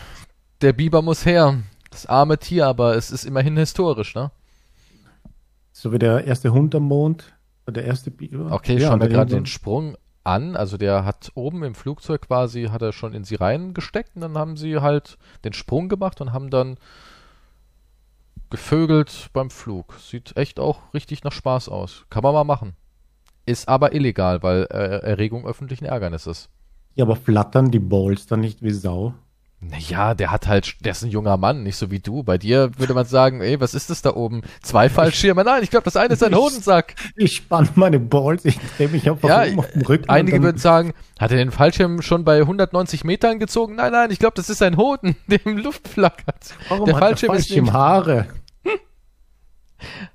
der Biber muss her. Das arme Tier, aber es ist immerhin historisch, ne? So wie der erste Hund am Mond, der erste Biber. Okay, ja, schauen wir gerade den Sprung an. Also der hat oben im Flugzeug quasi, hat er schon in sie reingesteckt und dann haben sie halt den Sprung gemacht und haben dann gevögelt beim Flug. Sieht echt auch richtig nach Spaß aus. Kann man mal machen. Ist aber illegal, weil äh, Erregung öffentlichen Ärgernisses. Ja, aber flattern die Balls dann nicht wie Sau? Naja, der hat halt, der ist ein junger Mann, nicht so wie du. Bei dir würde man sagen, ey, was ist das da oben? Zwei Fallschirme? Nein, ich glaube, das eine ist ein Hodensack. Ich spann meine Balls, ich drehe mich einfach ja, um auf den Rücken. Einige würden sagen, hat er den Fallschirm schon bei 190 Metern gezogen? Nein, nein, ich glaube, das ist ein Hoden, [LAUGHS] der im Luft flackert. Warum der hat Fallschirm, der Fallschirm ist Haare?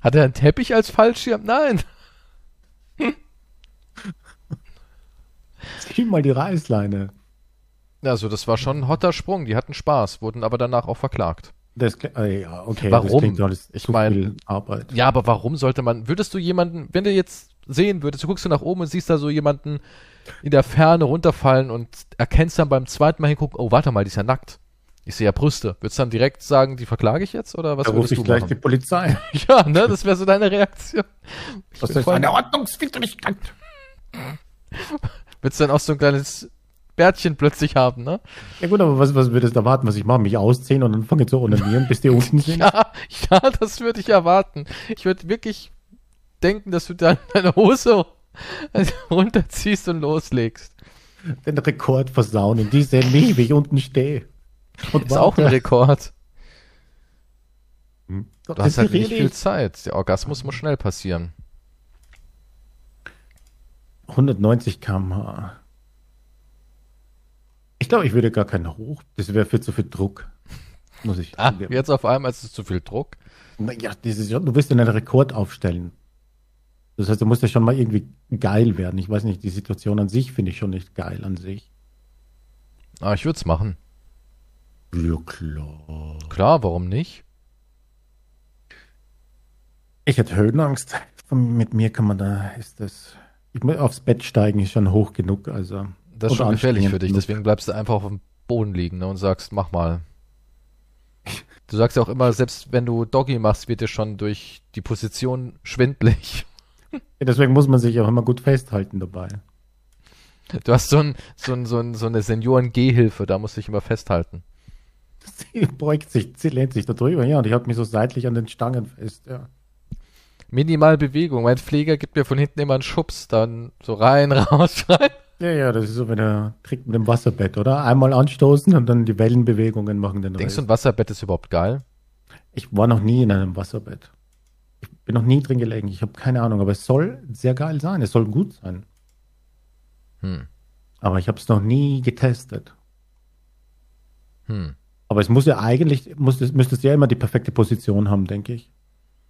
Hat er einen Teppich als Fallschirm? Nein. Zieh mal die Reißleine. Also, das war schon ein hotter Sprung. Die hatten Spaß, wurden aber danach auch verklagt. Das, äh, ja, okay. Warum? ich meine, Arbeit. Ja, aber warum sollte man, würdest du jemanden, wenn du jetzt sehen würdest, du guckst du nach oben und siehst da so jemanden in der Ferne runterfallen und erkennst dann beim zweiten Mal hingucken, oh, warte mal, die ist ja nackt. Ich sehe ja Brüste. Würdest du dann direkt sagen, die verklage ich jetzt oder was da würdest ich du gleich machen? die Polizei. [LAUGHS] Ja, ne, das wäre so deine Reaktion. Ich das ist eine Ordnungswidrigkeit. Würdest du dann auch so ein kleines Bärtchen plötzlich haben, ne? Ja gut, aber was, was würdest du erwarten? Was ich mache? Mich ausziehen und dann fange zu onanieren, bis die [LAUGHS] unten sind? ja, ja, das würde ich erwarten. Ich würde wirklich denken, dass du dann deine Hose runterziehst und loslegst. Den Rekord versauen und die sehen mich, wie ich unten stehe. Und ist auch ein Rekord. Hm. Du hast halt nicht viel Zeit. Der Orgasmus muss schnell passieren. 190 km/h. Ich glaube, ich würde gar keinen hoch. Das wäre viel zu viel Druck. Muss ich. Ah, jetzt auf einmal ist es zu viel Druck. Naja, du wirst einen Rekord aufstellen. Das heißt, du musst ja schon mal irgendwie geil werden. Ich weiß nicht, die Situation an sich finde ich schon nicht geil an sich. Ah, ich würde es machen. Ja, klar. Klar, warum nicht? Ich hätte Höhenangst. Mit mir kann man da, ist das. Ich muss aufs Bett steigen, ist schon hoch genug. Also, das ist schon gefährlich für dich, genug. deswegen bleibst du einfach auf dem Boden liegen ne, und sagst, mach mal. Du sagst ja auch immer, selbst wenn du Doggy machst, wird dir schon durch die Position schwindlig. Ja, deswegen muss man sich auch immer gut festhalten dabei. Du hast so, ein, so, ein, so, ein, so eine Senioren-Gehhilfe, da musst du dich immer festhalten. [LAUGHS] Sie beugt sich, sie lehnt sich da drüber, ja, und ich halte mich so seitlich an den Stangen fest, ja. Minimal Bewegung. Mein Pfleger gibt mir von hinten immer einen Schubs, dann so rein, [LAUGHS] raus, rein. Ja, ja, das ist so, wenn er trinkt mit dem Wasserbett, oder? Einmal anstoßen und dann die Wellenbewegungen machen den Denkst Rest. du, ein Wasserbett ist überhaupt geil? Ich war noch nie in einem Wasserbett. Ich bin noch nie drin gelegen. Ich habe keine Ahnung, aber es soll sehr geil sein. Es soll gut sein. Hm. Aber ich habe es noch nie getestet. Hm. Aber es muss ja eigentlich, muss, müsste es ja immer die perfekte Position haben, denke ich.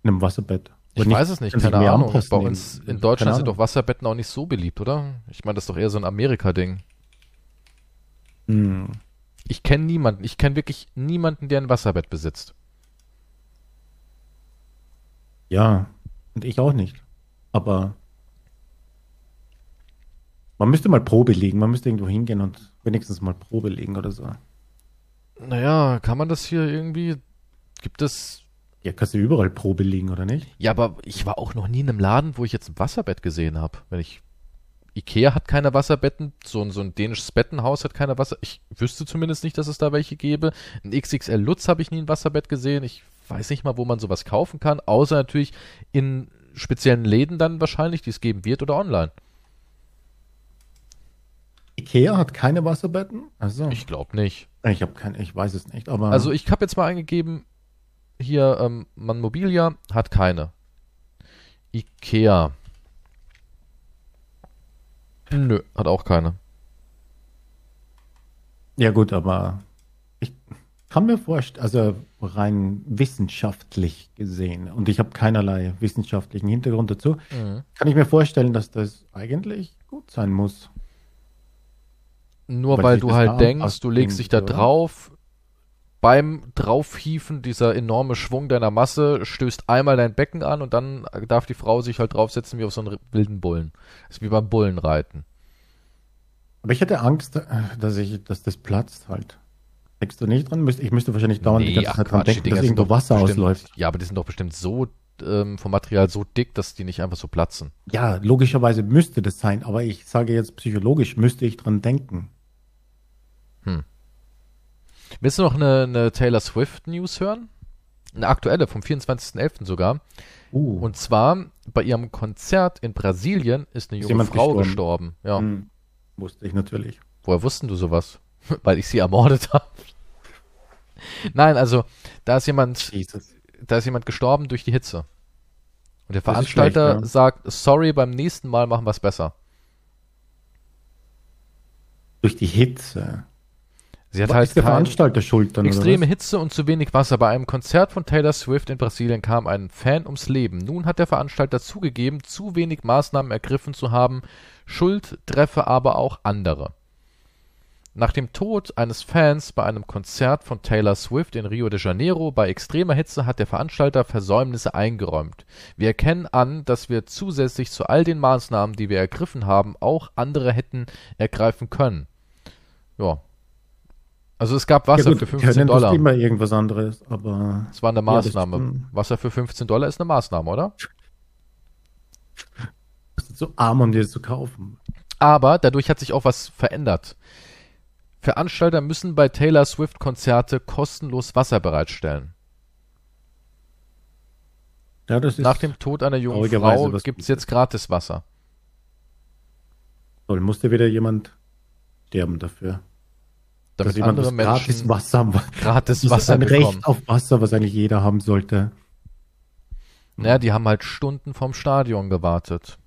In einem Wasserbett. ich weiß es nicht, keine Ahnung. Bei uns in, in Deutschland sind doch Wasserbetten auch nicht so beliebt, oder? Ich meine, das ist doch eher so ein Amerika-Ding. Hm. Ich kenne niemanden, ich kenne wirklich niemanden, der ein Wasserbett besitzt. Ja, und ich auch nicht. Aber man müsste mal Probe legen, man müsste irgendwo hingehen und wenigstens mal Probe legen oder so. Naja, kann man das hier irgendwie. Gibt es. Ja, kannst du überall Probe legen, oder nicht? Ja, aber ich war auch noch nie in einem Laden, wo ich jetzt ein Wasserbett gesehen habe. Wenn ich. Ikea hat keine Wasserbetten, so ein, so ein dänisches Bettenhaus hat keine Wasser. Ich wüsste zumindest nicht, dass es da welche gäbe. Ein XXL Lutz habe ich nie ein Wasserbett gesehen. Ich weiß nicht mal, wo man sowas kaufen kann, außer natürlich in speziellen Läden dann wahrscheinlich, die es geben wird oder online. Ikea hat keine Wasserbetten? Also ich glaube nicht. Ich habe kein, ich weiß es nicht. Aber also ich habe jetzt mal eingegeben, hier ähm, Man Mobilia hat keine. Ikea. Nö, hat auch keine. Ja gut, aber ich kann mir vorstellen, also rein wissenschaftlich gesehen, und ich habe keinerlei wissenschaftlichen Hintergrund dazu, mhm. kann ich mir vorstellen, dass das eigentlich gut sein muss. Nur weil, weil du halt denkst, du legst dich da oder? drauf, beim Draufhiefen, dieser enorme Schwung deiner Masse stößt einmal dein Becken an und dann darf die Frau sich halt draufsetzen wie auf so einen wilden Bullen. Das ist wie beim Bullenreiten. Aber ich hätte Angst, äh, dass ich, dass das platzt halt. Denkst du nicht dran? Ich müsste wahrscheinlich dauernd nee, die ganze Zeit dran denken, dass irgendwo Wasser bestimmt, ausläuft. Ja, aber die sind doch bestimmt so ähm, vom Material so dick, dass die nicht einfach so platzen. Ja, logischerweise müsste das sein, aber ich sage jetzt psychologisch müsste ich dran denken. Hm. Willst du noch eine, eine Taylor Swift News hören? Eine aktuelle, vom 24.11. sogar. Uh. Und zwar bei ihrem Konzert in Brasilien ist eine junge ist Frau gestorben. gestorben. Ja. Hm. Wusste ich natürlich. Woher wussten du sowas? [LAUGHS] Weil ich sie ermordet habe. Nein, also da ist jemand, Jesus. da ist jemand gestorben durch die Hitze. Und der Veranstalter schlecht, ja. sagt, sorry, beim nächsten Mal machen wir es besser. Durch die Hitze. Sie hat Was halt ist der Veranstalter schuld dann, extreme Hitze und zu wenig Wasser. Bei einem Konzert von Taylor Swift in Brasilien kam ein Fan ums Leben. Nun hat der Veranstalter zugegeben, zu wenig Maßnahmen ergriffen zu haben. Schuld treffe aber auch andere. Nach dem Tod eines Fans bei einem Konzert von Taylor Swift in Rio de Janeiro bei extremer Hitze hat der Veranstalter Versäumnisse eingeräumt. Wir erkennen an, dass wir zusätzlich zu all den Maßnahmen, die wir ergriffen haben, auch andere hätten ergreifen können. Ja. Also es gab Wasser ja gut, für 15 Dollar. Das immer irgendwas anderes, aber. Es war eine Maßnahme. Ja, Wasser für 15 Dollar ist eine Maßnahme, oder? So arm, um dir zu kaufen. Aber dadurch hat sich auch was verändert. Veranstalter müssen bei Taylor Swift Konzerte kostenlos Wasser bereitstellen. Ja, Nach dem Tod einer jungen Frau gibt es jetzt gratis Wasser. Soll musste wieder jemand sterben dafür. Damit dass andere Menschen gratis Wasser, gratis [LAUGHS] Wasser ein bekommen. Recht auf Wasser, was eigentlich jeder haben sollte. Naja, die haben halt Stunden vom Stadion gewartet.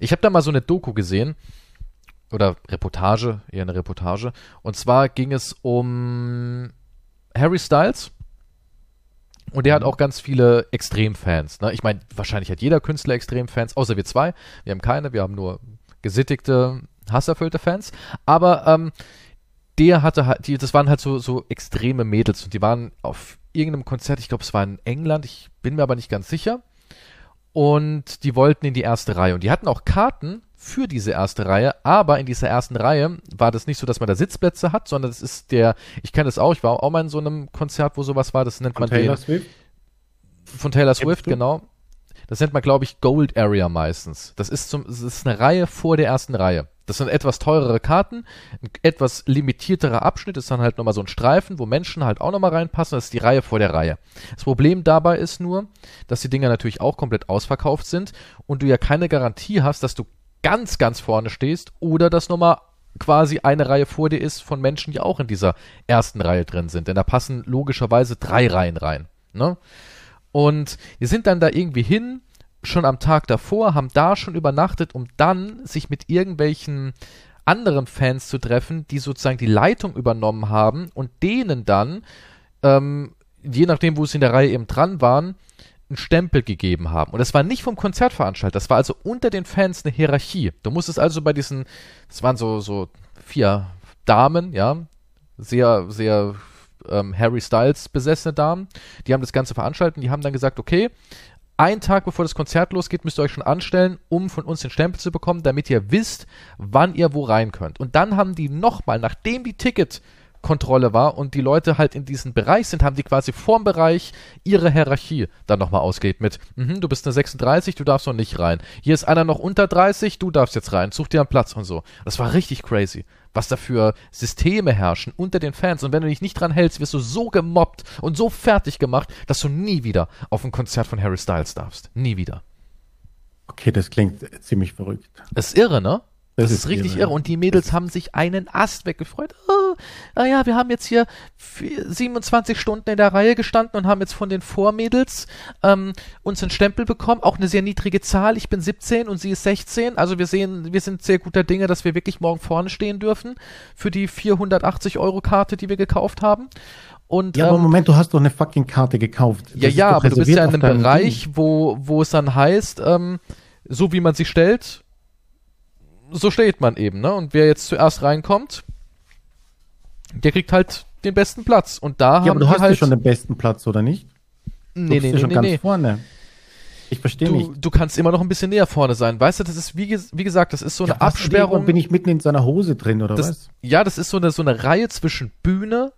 Ich habe da mal so eine Doku gesehen, oder Reportage, eher eine Reportage. Und zwar ging es um Harry Styles. Und der hat mhm. auch ganz viele Extremfans. Ne? Ich meine, wahrscheinlich hat jeder Künstler Extremfans, außer wir zwei. Wir haben keine, wir haben nur gesittigte, hasserfüllte Fans. Aber ähm, der hatte halt, die, das waren halt so, so extreme Mädels und die waren auf irgendeinem Konzert, ich glaube, es war in England, ich bin mir aber nicht ganz sicher. Und die wollten in die erste Reihe. Und die hatten auch Karten für diese erste Reihe, aber in dieser ersten Reihe war das nicht so, dass man da Sitzplätze hat, sondern das ist der, ich kenne das auch, ich war auch mal in so einem Konzert, wo sowas war, das nennt von man Taylor den, Swift? Von Taylor Swift, genau. Das nennt man, glaube ich, Gold Area meistens. Das ist, zum, das ist eine Reihe vor der ersten Reihe. Das sind etwas teurere Karten, ein etwas limitierterer Abschnitt ist dann halt nochmal so ein Streifen, wo Menschen halt auch nochmal reinpassen. Das ist die Reihe vor der Reihe. Das Problem dabei ist nur, dass die Dinger natürlich auch komplett ausverkauft sind und du ja keine Garantie hast, dass du ganz, ganz vorne stehst oder dass nochmal quasi eine Reihe vor dir ist von Menschen, die auch in dieser ersten Reihe drin sind. Denn da passen logischerweise drei Reihen rein. Ne? Und wir sind dann da irgendwie hin, schon am Tag davor, haben da schon übernachtet, um dann sich mit irgendwelchen anderen Fans zu treffen, die sozusagen die Leitung übernommen haben und denen dann, ähm, je nachdem, wo sie in der Reihe eben dran waren, einen Stempel gegeben haben. Und das war nicht vom Konzertveranstalter, das war also unter den Fans eine Hierarchie. Du musstest also bei diesen, das waren so, so vier Damen, ja, sehr, sehr ähm, Harry Styles besessene Damen, die haben das Ganze veranstaltet die haben dann gesagt, okay, einen Tag bevor das Konzert losgeht, müsst ihr euch schon anstellen, um von uns den Stempel zu bekommen, damit ihr wisst, wann ihr wo rein könnt. Und dann haben die nochmal, nachdem die Ticket Kontrolle war und die Leute halt in diesem Bereich sind, haben die quasi vorm Bereich ihre Hierarchie dann nochmal ausgeht mit, mhm, du bist eine 36, du darfst noch nicht rein. Hier ist einer noch unter 30, du darfst jetzt rein, such dir einen Platz und so. Das war richtig crazy, was da für Systeme herrschen unter den Fans. Und wenn du dich nicht dran hältst, wirst du so gemobbt und so fertig gemacht, dass du nie wieder auf ein Konzert von Harry Styles darfst. Nie wieder. Okay, das klingt ziemlich verrückt. Das ist irre, ne? Das, das ist, richtig irre. irre. Und die Mädels haben sich einen Ast weggefreut. Oh, ah ja, wir haben jetzt hier 27 Stunden in der Reihe gestanden und haben jetzt von den Vormädels ähm, uns einen Stempel bekommen. Auch eine sehr niedrige Zahl. Ich bin 17 und sie ist 16. Also wir sehen, wir sind sehr guter Dinge, dass wir wirklich morgen vorne stehen dürfen für die 480 Euro Karte, die wir gekauft haben. Und, ja, aber ähm, Moment, du hast doch eine fucking Karte gekauft. Das ja, ja, aber du bist ja in einem Bereich, wo, wo es dann heißt, ähm, so wie man sich stellt, so steht man eben, ne? Und wer jetzt zuerst reinkommt, der kriegt halt den besten Platz. Und da ja, haben aber du hast halt ja schon den besten Platz, oder nicht? Nee, nee, nee, schon nee, ganz nee. vorne. Ich verstehe nicht. Du kannst immer noch ein bisschen näher vorne sein. Weißt du, das ist, wie, wie gesagt, das ist so eine ja, Absperrung. Bin ich mitten in seiner Hose drin, oder das, was? Ja, das ist so eine, so eine Reihe zwischen Bühne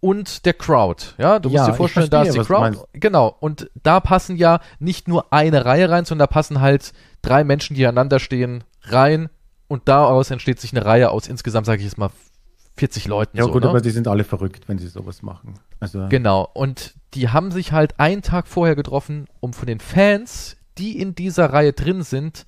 und der Crowd. Ja, du musst ja, dir vorstellen, verstehe, da ist die Crowd. Genau. Und da passen ja nicht nur eine Reihe rein, sondern da passen halt drei Menschen, die einander stehen, rein und daraus entsteht sich eine Reihe aus insgesamt, sage ich jetzt mal, 40 Leuten. Ja so, gut, ne? aber die sind alle verrückt, wenn sie sowas machen. Also genau. Und die haben sich halt einen Tag vorher getroffen, um von den Fans, die in dieser Reihe drin sind,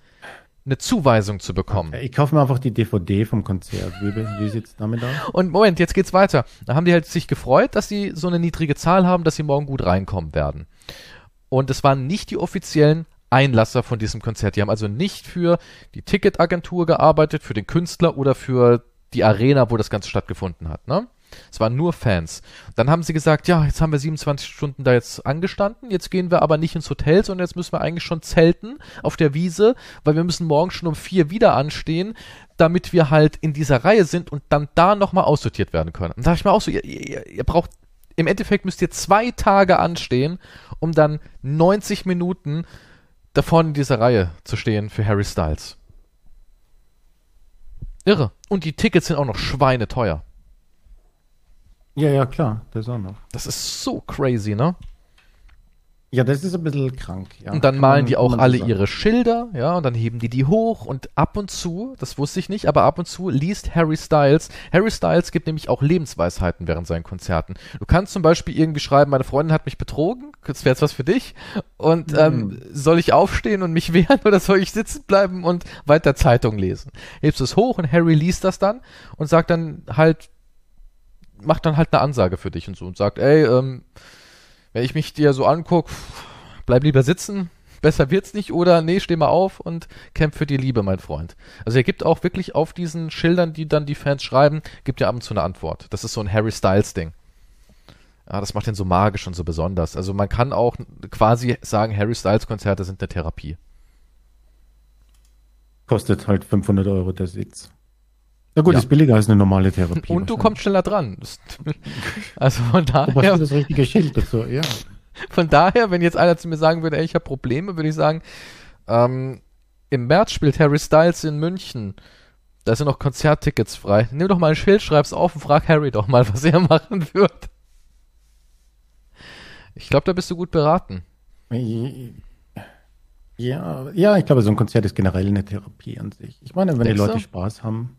eine Zuweisung zu bekommen. Ich kaufe mir einfach die DVD vom Konzert. Wie, wie sieht's damit aus? Und Moment, jetzt geht's weiter. Da haben die halt sich gefreut, dass sie so eine niedrige Zahl haben, dass sie morgen gut reinkommen werden. Und es waren nicht die offiziellen Einlasser von diesem Konzert. Die haben also nicht für die Ticketagentur gearbeitet, für den Künstler oder für die Arena, wo das Ganze stattgefunden hat, ne? Es waren nur Fans. Dann haben sie gesagt, ja, jetzt haben wir 27 Stunden da jetzt angestanden, jetzt gehen wir aber nicht ins Hotel, sondern jetzt müssen wir eigentlich schon zelten auf der Wiese, weil wir müssen morgen schon um vier wieder anstehen, damit wir halt in dieser Reihe sind und dann da nochmal aussortiert werden können. Und da dachte ich mir auch so, ihr, ihr, ihr braucht, im Endeffekt müsst ihr zwei Tage anstehen, um dann 90 Minuten da vorne in dieser Reihe zu stehen für Harry Styles. Irre. Und die Tickets sind auch noch schweineteuer. Ja, ja, klar, das auch noch. Das ist so crazy, ne? Ja, das ist ein bisschen krank, ja. Und dann malen die auch alle ihre Schilder, ja, und dann heben die die hoch und ab und zu, das wusste ich nicht, aber ab und zu liest Harry Styles. Harry Styles gibt nämlich auch Lebensweisheiten während seinen Konzerten. Du kannst zum Beispiel irgendwie schreiben, meine Freundin hat mich betrogen, das wäre jetzt was für dich, und mhm. ähm, soll ich aufstehen und mich [LAUGHS] wehren oder soll ich sitzen bleiben und weiter Zeitung lesen? Hebst es hoch und Harry liest das dann und sagt dann halt, macht dann halt eine Ansage für dich und so und sagt, ey, ähm, wenn ich mich dir so angucke, bleib lieber sitzen, besser wird's nicht oder nee, steh mal auf und kämpf für die Liebe, mein Freund. Also er gibt auch wirklich auf diesen Schildern, die dann die Fans schreiben, gibt er ab und zu eine Antwort. Das ist so ein Harry Styles Ding. Ja, das macht ihn so magisch und so besonders. Also man kann auch quasi sagen, Harry Styles Konzerte sind eine Therapie. Kostet halt 500 Euro der Sitz. Na gut, ja. ist billiger als eine normale Therapie. Und du kommst schneller dran. [LAUGHS] Also von daher. Du das richtige Schild dazu, ja. [LAUGHS] Von daher, wenn jetzt einer zu mir sagen würde, ey, ich habe Probleme, würde ich sagen, ähm, im März spielt Harry Styles in München. Da sind noch Konzerttickets frei. Nimm doch mal ein Schild, schreib's auf und frag Harry doch mal, [LAUGHS] was er machen wird. Ich glaube, da bist du gut beraten. Ja, ja, ich glaube, so ein Konzert ist generell eine Therapie an sich. Ich meine, wenn Denkst die Leute du? Spaß haben.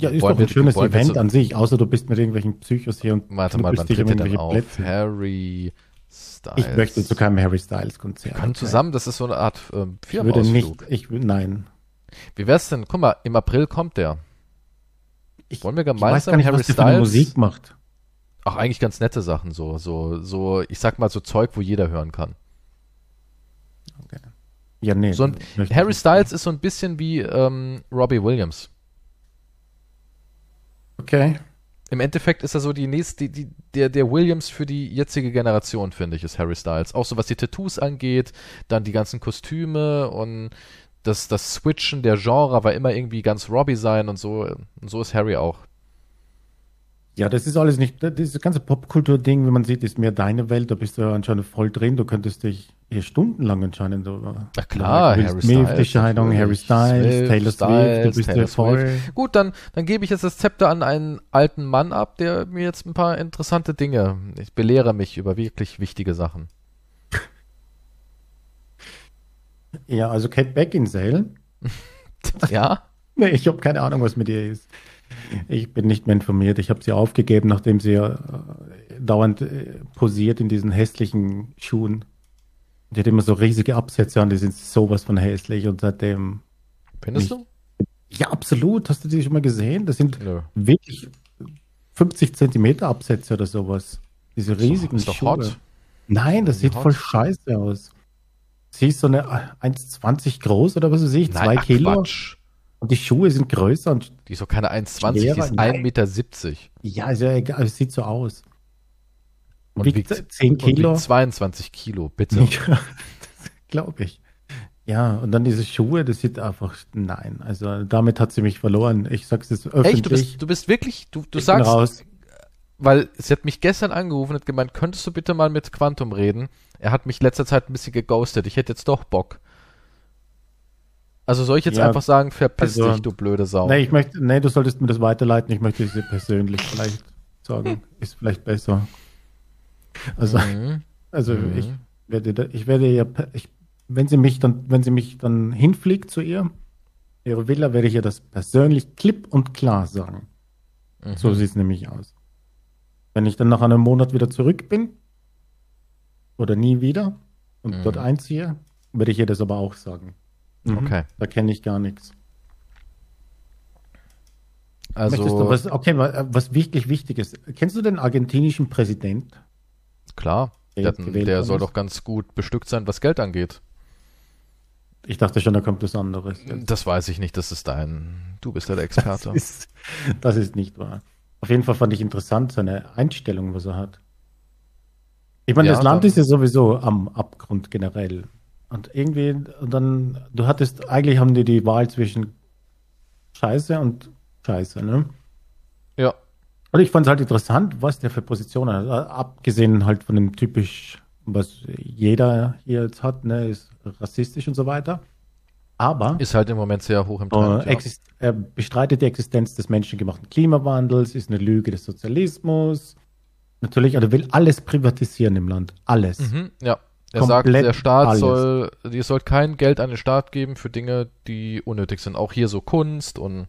Ja, ist doch ein schönes Event an sich, außer du bist mit irgendwelchen Psychos hier und Warte mal, wann tritt denn auf? Plätze. Harry Styles. Ich möchte zu keinem Harry Styles Konzert. Wir können zusammen, das ist so eine Art ähm, Firmenausflug. Ich würde nicht, ich würde, nein. Wie wär's denn? Guck mal, im April kommt der. Ich, Wollen wir gemeinsam nicht, Harry was Styles Musik macht? Ach, eigentlich ganz nette Sachen, so, so, so, ich sag mal so Zeug, wo jeder hören kann. Okay. Ja, nee. So ein, Harry Styles ist so ein bisschen wie ähm, Robbie Williams. Okay. Im Endeffekt ist er so die nächste, die, die, der, der Williams für die jetzige Generation, finde ich, ist Harry Styles. Auch so was die Tattoos angeht, dann die ganzen Kostüme und das, das Switchen der Genre war immer irgendwie ganz Robbie sein und so. Und so ist Harry auch. Ja, das ist alles nicht, das ganze Popkultur-Ding, wie man sieht, ist mehr deine Welt, da bist du anscheinend voll drin, du könntest dich hier stundenlang entscheiden. über. Na klar, Harry Smith, Styles. Die Scheidung, Harry Styles, Swift, Taylor Swift, du bist Taylor voll. Swift. Gut, dann, dann gebe ich jetzt das Zepter an einen alten Mann ab, der mir jetzt ein paar interessante Dinge, ich belehre mich über wirklich wichtige Sachen. Ja, also Kate Beckinsale. [LAUGHS] ja? nee, ich habe keine Ahnung, was mit ihr ist. Ich bin nicht mehr informiert. Ich habe sie aufgegeben, nachdem sie äh, dauernd äh, posiert in diesen hässlichen Schuhen. Die hat immer so riesige Absätze an, die sind sowas von hässlich und seitdem. Findest du? Ja, absolut. Hast du die schon mal gesehen? Das sind ja. wirklich 50 Zentimeter Absätze oder sowas. Diese riesigen ist doch, ist Schuhe. Hot. Nein, das sieht hot. voll scheiße aus. Sie ist so eine 1,20 groß oder was weiß ich, 2 Kilo. Quatsch. Und die Schuhe sind größer und. Die ist doch keine 1,20, die ist 1,70 Meter. Ja, ist ja egal, es sieht so aus. Und wiegt, wiegt 10 Kilo. Und wiegt 22 Kilo, bitte. [LAUGHS] Ja, glaube ich. Ja, und dann diese Schuhe, das sieht einfach, nein, also damit hat sie mich verloren. Ich sag's jetzt öffentlich. Echt, du bist, du bist wirklich, du, du sagst, raus. weil sie hat mich gestern angerufen und hat gemeint, könntest du bitte mal mit Quantum reden? Er hat mich letzter Zeit ein bisschen geghostet, ich hätte jetzt doch Bock. Also soll ich jetzt ja, einfach sagen, verpiss also, dich, du blöde Sau. Nee, ich möchte, nee, du solltest mir das weiterleiten. Ich möchte sie persönlich vielleicht sagen. Ist vielleicht besser. Also, mhm. also mhm. ich werde, ich werde ja, ich, wenn sie mich dann, wenn sie mich dann hinfliegt zu ihr, ihre Villa, werde ich ihr das persönlich klipp und klar sagen. Mhm. So sieht es nämlich aus. Wenn ich dann nach einem Monat wieder zurück bin oder nie wieder und dort mhm. einziehe, werde ich ihr das aber auch sagen. Mhm. Okay. Da kenne ich gar nichts. Also, was, okay, was wirklich wichtig ist. Kennst du den argentinischen Präsident? Klar, der, der, der soll doch ganz gut bestückt sein, was Geld angeht. Ich dachte schon, da kommt was anderes. Das weiß ich nicht, das ist dein. Du bist ja der Experte. Das ist, das ist nicht wahr. Auf jeden Fall fand ich interessant seine Einstellung, was er hat. Ich meine, ja, das Land ist ja sowieso am Abgrund generell. Und irgendwie, und dann, du hattest, eigentlich haben die die Wahl zwischen Scheiße und Scheiße, ne? Ja. Und ich fand es halt interessant, was der für Positionen hat. Abgesehen halt von dem typisch, was jeder hier jetzt hat, ne, ist rassistisch und so weiter. Aber. Ist halt im Moment sehr hoch im Trend. Äh, ja. Er bestreitet die Existenz des menschengemachten Klimawandels, ist eine Lüge des Sozialismus. Natürlich, er will alles privatisieren im Land. Alles. Mhm, ja. Er sagt, der Staat alles. soll, ihr sollt kein Geld an den Staat geben für Dinge, die unnötig sind. Auch hier so Kunst und.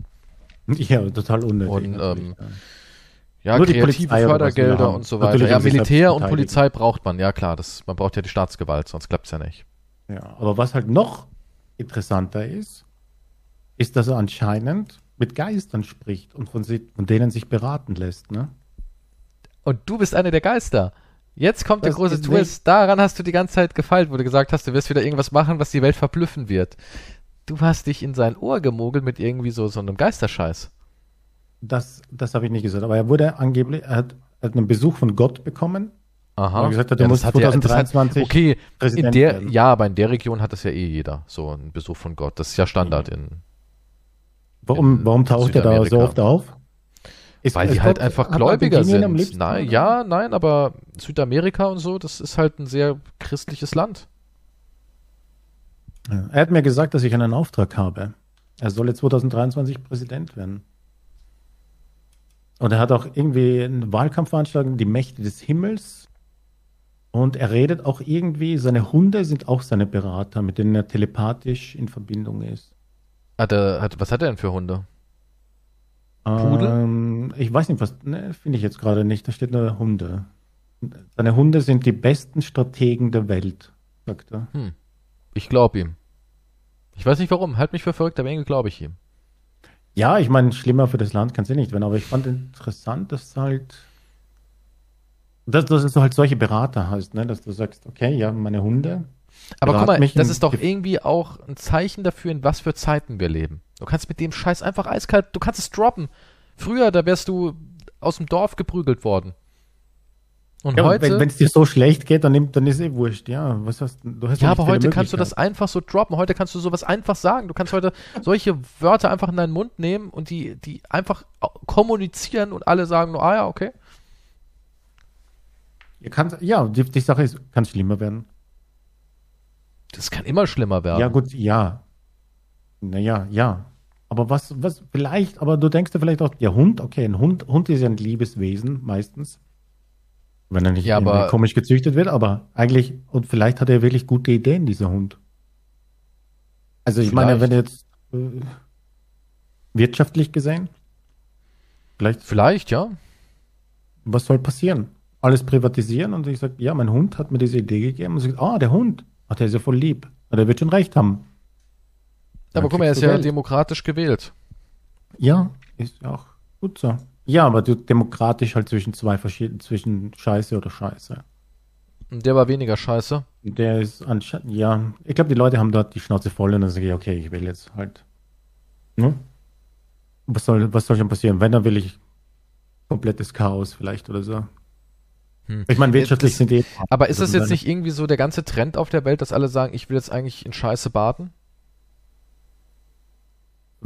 Ja, total unnötig. Und, ähm, ja, Nur kreative Fördergelder und so weiter. Ja, Militär und Polizei braucht man, ja klar. Das, man braucht ja die Staatsgewalt, sonst klappt es ja nicht. Ja, aber was halt noch interessanter ist, ist, dass er anscheinend mit Geistern spricht und von, von denen sich beraten lässt, ne? Und du bist einer der Geister. Jetzt kommt der große Twist. Daran hast du die ganze Zeit gefeilt, wo du gesagt hast, du wirst wieder irgendwas machen, was die Welt verblüffen wird. Du hast dich in sein Ohr gemogelt mit irgendwie so, so einem Geisterscheiß. Das, das habe ich nicht gesagt, aber er wurde angeblich, er hat, er hat einen Besuch von Gott bekommen. Aha. Er gesagt hat, er ja, muss 2023 ja, hat, okay, in der, werden. ja, aber in der Region hat das ja eh jeder, so ein Besuch von Gott. Das ist ja Standard in. Warum, in warum taucht er da so oft auf? Ist, Weil die halt einfach Gläubiger sind. Nein, ja, nein, aber Südamerika und so, das ist halt ein sehr christliches Land. Er hat mir gesagt, dass ich einen Auftrag habe. Er solle 2023 Präsident werden. Und er hat auch irgendwie einen Wahlkampf veranstaltet, die Mächte des Himmels. Und er redet auch irgendwie, seine Hunde sind auch seine Berater, mit denen er telepathisch in Verbindung ist. Hat er, hat, was hat er denn für Hunde? Pudel? Ähm, ich weiß nicht, was, ne, finde ich jetzt gerade nicht, da steht nur Hunde. Seine Hunde sind die besten Strategen der Welt, sagt er. Hm. Ich glaube ihm. Ich weiß nicht warum, halt mich für verrückt, aber irgendwie glaube ich ihm. Ja, ich meine, schlimmer für das Land kann es ja nicht werden, aber ich fand interessant, dass halt, dass, dass du halt solche Berater hast, ne? dass du sagst, okay, ja, meine Hunde. Aber guck mal, das ist doch irgendwie auch ein Zeichen dafür, in was für Zeiten wir leben. Du kannst mit dem Scheiß einfach eiskalt, du kannst es droppen. Früher, da wärst du aus dem Dorf geprügelt worden. Und ja, heute. Wenn es dir so schlecht geht, dann, nimm, dann ist eh wurscht, ja. Was hast, du hast ja, aber heute kannst du das einfach so droppen. Heute kannst du sowas einfach sagen. Du kannst heute solche Wörter einfach in deinen Mund nehmen und die, die einfach kommunizieren und alle sagen nur, ah ja, okay. Kann, ja, die, die Sache ist, kann schlimmer werden. Das kann immer schlimmer werden. Ja, gut, ja. Naja, ja. Aber was, was, vielleicht, aber du denkst dir vielleicht auch, der Hund, okay, ein Hund, Hund ist ja ein Liebeswesen meistens. Wenn er nicht ja, aber, komisch gezüchtet wird, aber eigentlich, und vielleicht hat er wirklich gute Ideen, dieser Hund. Also ich vielleicht. meine, wenn jetzt äh, wirtschaftlich gesehen, vielleicht. Vielleicht, ja. Was soll passieren? Alles privatisieren und ich sage, ja, mein Hund hat mir diese Idee gegeben und sagt, ah, der Hund, ach, der ist ja voll lieb. Der wird schon recht haben. Aber guck mal, er ist ja Geld. demokratisch gewählt. Ja, ist ja auch gut so. Ja, aber du demokratisch halt zwischen zwei verschiedenen, zwischen Scheiße oder Scheiße. Und der war weniger Scheiße. Der ist anscheinend, ja. Ich glaube, die Leute haben dort die Schnauze voll und dann sage ich, okay, ich will jetzt halt. Ne? Was soll, was soll schon passieren? Wenn, dann will ich komplettes Chaos vielleicht oder so. Hm. Ich meine, wirtschaftlich das, sind die. Aber ist es jetzt nicht irgendwie so der ganze Trend auf der Welt, dass alle sagen, ich will jetzt eigentlich in Scheiße baden?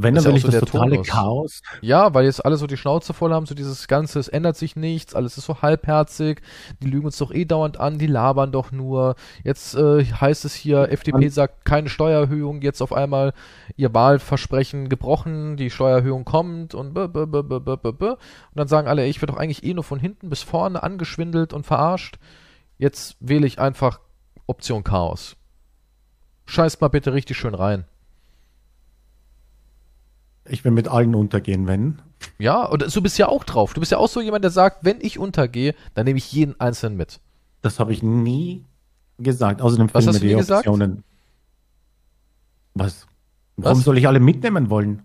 Wenn, dann will ich so das totale Tonus. Chaos. Ja, weil jetzt alle so die Schnauze voll haben, so dieses Ganze, es ändert sich nichts, alles ist so halbherzig, die lügen uns doch eh dauernd an, die labern doch nur. Jetzt äh, heißt es hier, FDP sagt keine Steuererhöhung, jetzt auf einmal ihr Wahlversprechen gebrochen, die Steuererhöhung kommt und b -b -b -b -b -b -b. Und dann sagen alle, ich werde doch eigentlich eh nur von hinten bis vorne angeschwindelt und verarscht. Jetzt wähle ich einfach Option Chaos. Scheißt mal bitte richtig schön rein. Ich will mit allen untergehen, wenn. Ja, und du bist ja auch drauf. Du bist ja auch so jemand, der sagt, wenn ich untergehe, dann nehme ich jeden Einzelnen mit. Das habe ich nie gesagt. Außerdem Was hast du nie gesagt? Was? Warum Was? soll ich alle mitnehmen wollen?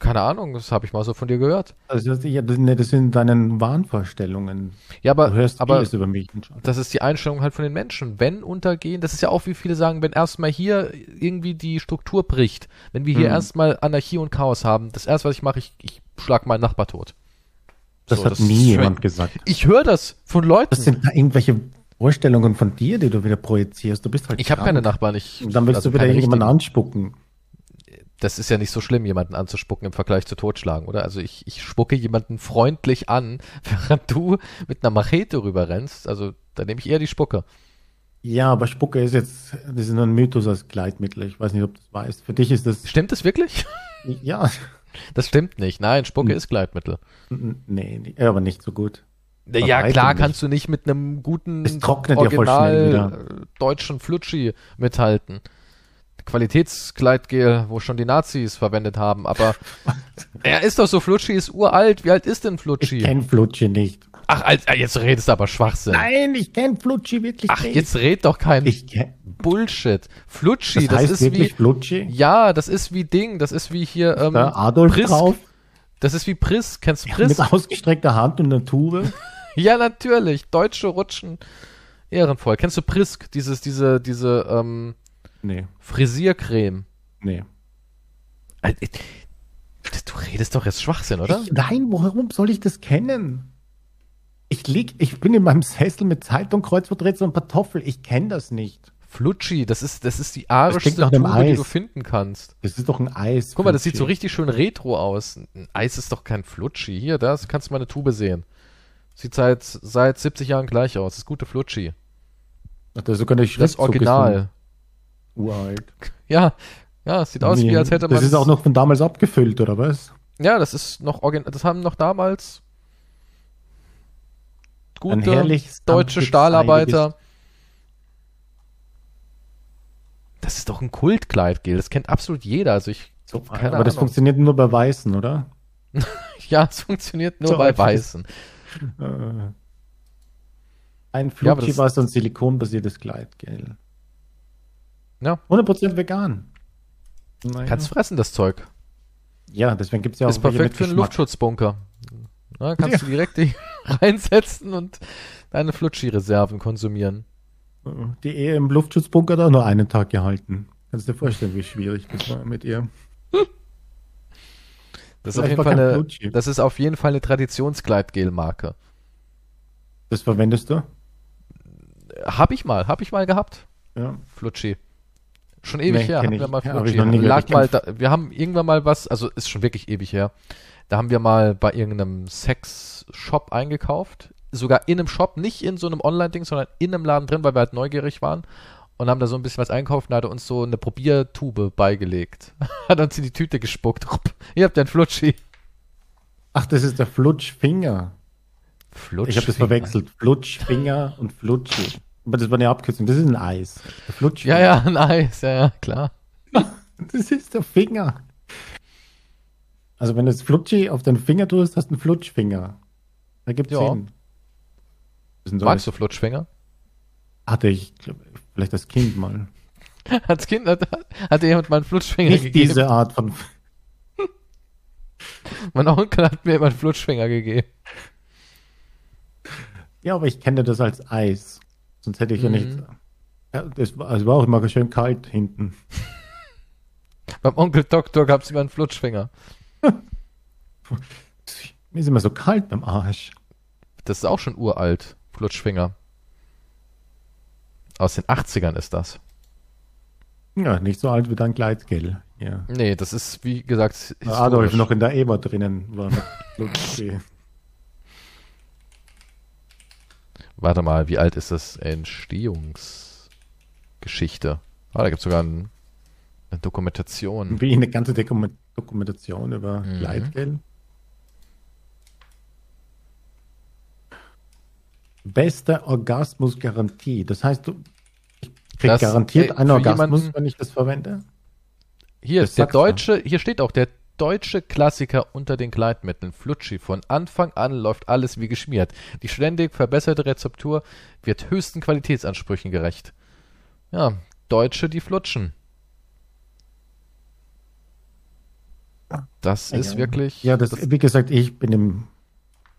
Keine Ahnung, das habe ich mal so von dir gehört. Also das, ja, das, das sind deine Wahnvorstellungen. Ja, aber, Du hörst aber vieles über mich. das ist die Einstellung halt von den Menschen. Wenn untergehen, das ist ja auch, wie viele sagen, wenn erstmal hier irgendwie die Struktur bricht, wenn wir hier Mhm. erstmal Anarchie und Chaos haben, das erste, was ich mache, ich, ich schlag meinen Nachbar tot. Das So, hat das nie jemand gesagt. Ich höre das von Leuten. Das sind da irgendwelche Vorstellungen von dir, die du wieder projizierst. Du bist halt ich habe keine Nachbarn. Ich, Und dann willst also du wieder irgendjemanden richtigen. anspucken. Das ist ja nicht so schlimm, jemanden anzuspucken im Vergleich zu totschlagen, oder? Also ich, ich spucke jemanden freundlich an, [LAUGHS] während du mit einer Machete rüberrennst. Also da nehme ich eher die Spucke. Ja, aber Spucke ist jetzt, das ist ein Mythos als Gleitmittel. Ich weiß nicht, ob du das weißt. Für dich ist das, Stimmt es wirklich? [LAUGHS] ja, Das stimmt nicht. Nein, Spucke Hm. ist Gleitmittel. n- nee, aber nicht so gut. Ja, weitem klar nicht. kannst du nicht mit einem guten trocknet ja äh, deutschen Flutschi mithalten. Qualitätsgleitgel, wo schon die Nazis verwendet haben, aber [LAUGHS] er ist doch so, Flutschi ist uralt. Wie alt ist denn Ich Flutschi? kenne Flutschi nicht. Ach, Alter, jetzt redest du aber Schwachsinn. Nein, ich kenne Flutschi wirklich Ach, nicht. jetzt red doch kein Ich kenn, Bullshit. Flutschi, das das, heißt ist wirklich wie Flutschi? ja, das ist wie Ding, das ist wie hier ähm, Da Adolf Prisk. drauf? Das ist wie Priss. Kennst du Mit Priss? ausgestreckter Hand und einer Tube? [LAUGHS] Ja, natürlich. Deutsche rutschen ehrenvoll. Kennst du Prisk? Dieses, diese, diese ähm, Nee, Frisiercreme. nee. Du redest doch jetzt Schwachsinn, oder? Ich, nein, warum soll ich das kennen? Ich lieg, ich bin in meinem Sessel mit Zeitung, Kreuzworträtsel und Kartoffel. Ich kenne das nicht. Flutschi, das ist, das ist die arischste einem Tube, die Eis. du finden kannst. Das ist doch ein Eis. Guck mal, das sieht so richtig schön retro aus. Ein Eis ist doch kein Flutschi. Hier, da kannst du mal eine Tube sehen. Sieht seit, seit 70 Jahren gleich aus. Das ist gute Flutschi. Ach, Das ist sogar der Das Original. Ist uralt. Ja, ja, es sieht aus, wie als hätte man. Das ist auch noch von damals abgefüllt, oder was? Ja, das ist noch original. Das haben noch damals gute deutsche Stahlarbeiter. Das ist doch ein Kultkleidgel. Das kennt absolut jeder. Also ich, So, aber das Ahnung. funktioniert nur bei Weißen, oder? [LAUGHS] ja, es funktioniert nur So, bei. Weißen. Äh, ein Ja, Flutschi das- war so ein silikonbasiertes Gleitgel. Ja. 100% vegan. Naja. Kannst fressen, das Zeug. ja, deswegen gibt es ja auch ist perfekt mit für einen. Luftschutzbunker. Na, kannst du direkt die [LAUGHS] reinsetzen und deine Flutschi-Reserven konsumieren. Die Ehe im Luftschutzbunker hat auch nur einen Tag gehalten. Kannst du dir vorstellen, wie schwierig das war mit ihr? Das ist, auf jeden Fall eine, Flutschi. das ist auf jeden Fall eine Traditionsgleitgel-Marke. Das verwendest du? Hab ich mal, hab ich mal gehabt. Ja. Flutschi. Schon ewig Nee, her, ich. wir mal Ja, hab Flutschi. ich noch nie. Lag mal da, wir haben irgendwann mal was, also ist schon wirklich ewig her. Da haben wir mal bei irgendeinem Sex-Shop eingekauft. Sogar in einem Shop, nicht in so einem Online-Ding, sondern in einem Laden drin, weil wir halt neugierig waren. Und haben da so ein bisschen was einkauft und da hat er uns so eine Probiertube beigelegt. [LAUGHS] hat uns in die Tüte gespuckt. [LAUGHS] Ihr habt den Flutschi. Ach, das ist der Flutschfinger. Flutsch. Ich habe das verwechselt. Flutschfinger und Flutschi. Aber das war eine Abkürzung. Das ist ein Eis. Ja, ja, nice, ja, ja, klar. [LAUGHS] Das ist der Finger. Also wenn du das Flutschi auf den Finger tust, hast du einen Flutschfinger. Da gibt's Ja. Sinn. Magst du Flutschfinger? Hatte ich, glaub, vielleicht als Kind mal. [LAUGHS] Als Kind hat, hat jemand mal einen Flutschfinger Nicht gegeben. diese Art von. [LAUGHS] Mein Onkel hat mir immer einen Flutschfinger gegeben. Ja, aber ich kenne das als Eis. Sonst hätte ich ja Mhm. nicht. Ja, das war, es war auch immer schön kalt hinten. [LAUGHS] Beim Onkel Doktor gab es immer einen Flutschfinger. [LAUGHS] Mir ist immer so kalt beim Arsch. Das ist auch schon uralt, Flutschfinger. Aus den 80ern ist das. Ja, nicht so alt wie dein Gleitgel. Ja. Nee, das ist, wie gesagt, historisch. Adolf noch in der Eber drinnen war. [LAUGHS] mit Flutschi. Warte mal, wie alt ist das Entstehungsgeschichte? Ah, da gibt es sogar ein, eine Dokumentation. Wie eine ganze Dokum Dokumentation über Mhm. Gleitgel. Beste Orgasmusgarantie. Das heißt, du ich krieg Das, garantiert ey, einen für Orgasmus, jemanden- wenn ich das verwende. Hier, Das der deutsche, hier steht auch, der deutsche Klassiker unter den Gleitmitteln, Flutschi. Von Anfang an läuft alles wie geschmiert. Die ständig verbesserte Rezeptur wird höchsten Qualitätsansprüchen gerecht. Ja, Deutsche, die flutschen. Das ja, ist ja. wirklich. Ja, das, wie gesagt, ich bin im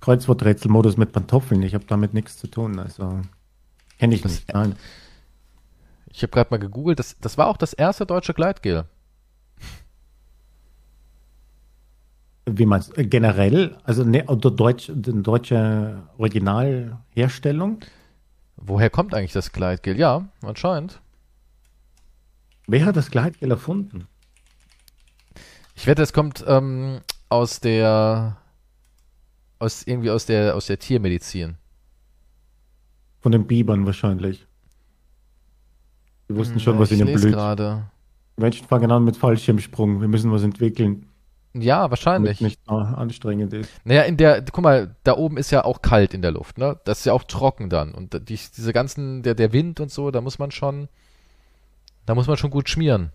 Kreuzworträtselmodus mit Pantoffeln. Ich habe damit nichts zu tun. Also kenne ich Das- nicht. Nein. Ich habe gerade mal gegoogelt. Das, das war auch das erste deutsche Gleitgel. Wie meinst du? Äh, Generell? Also ne, Deutsch, deutsche Originalherstellung? Woher kommt eigentlich das Gleitgel? Ja, anscheinend. Wer hat das Gleitgel erfunden? Ich wette, es kommt ähm, aus der aus irgendwie aus der aus der Tiermedizin. Von den Bibern wahrscheinlich. Die wussten schon, Hm, was ich ihnen blüht. gerade. Menschen fangen an mit Fallschirmsprung. Wir müssen was entwickeln, Ja, wahrscheinlich. es nicht anstrengend ist. Naja, in der, guck mal, da oben ist ja auch kalt in der Luft, ne? Das ist ja auch trocken dann. Und die, diese ganzen, der, der Wind und so, da muss man schon, da muss man schon gut schmieren.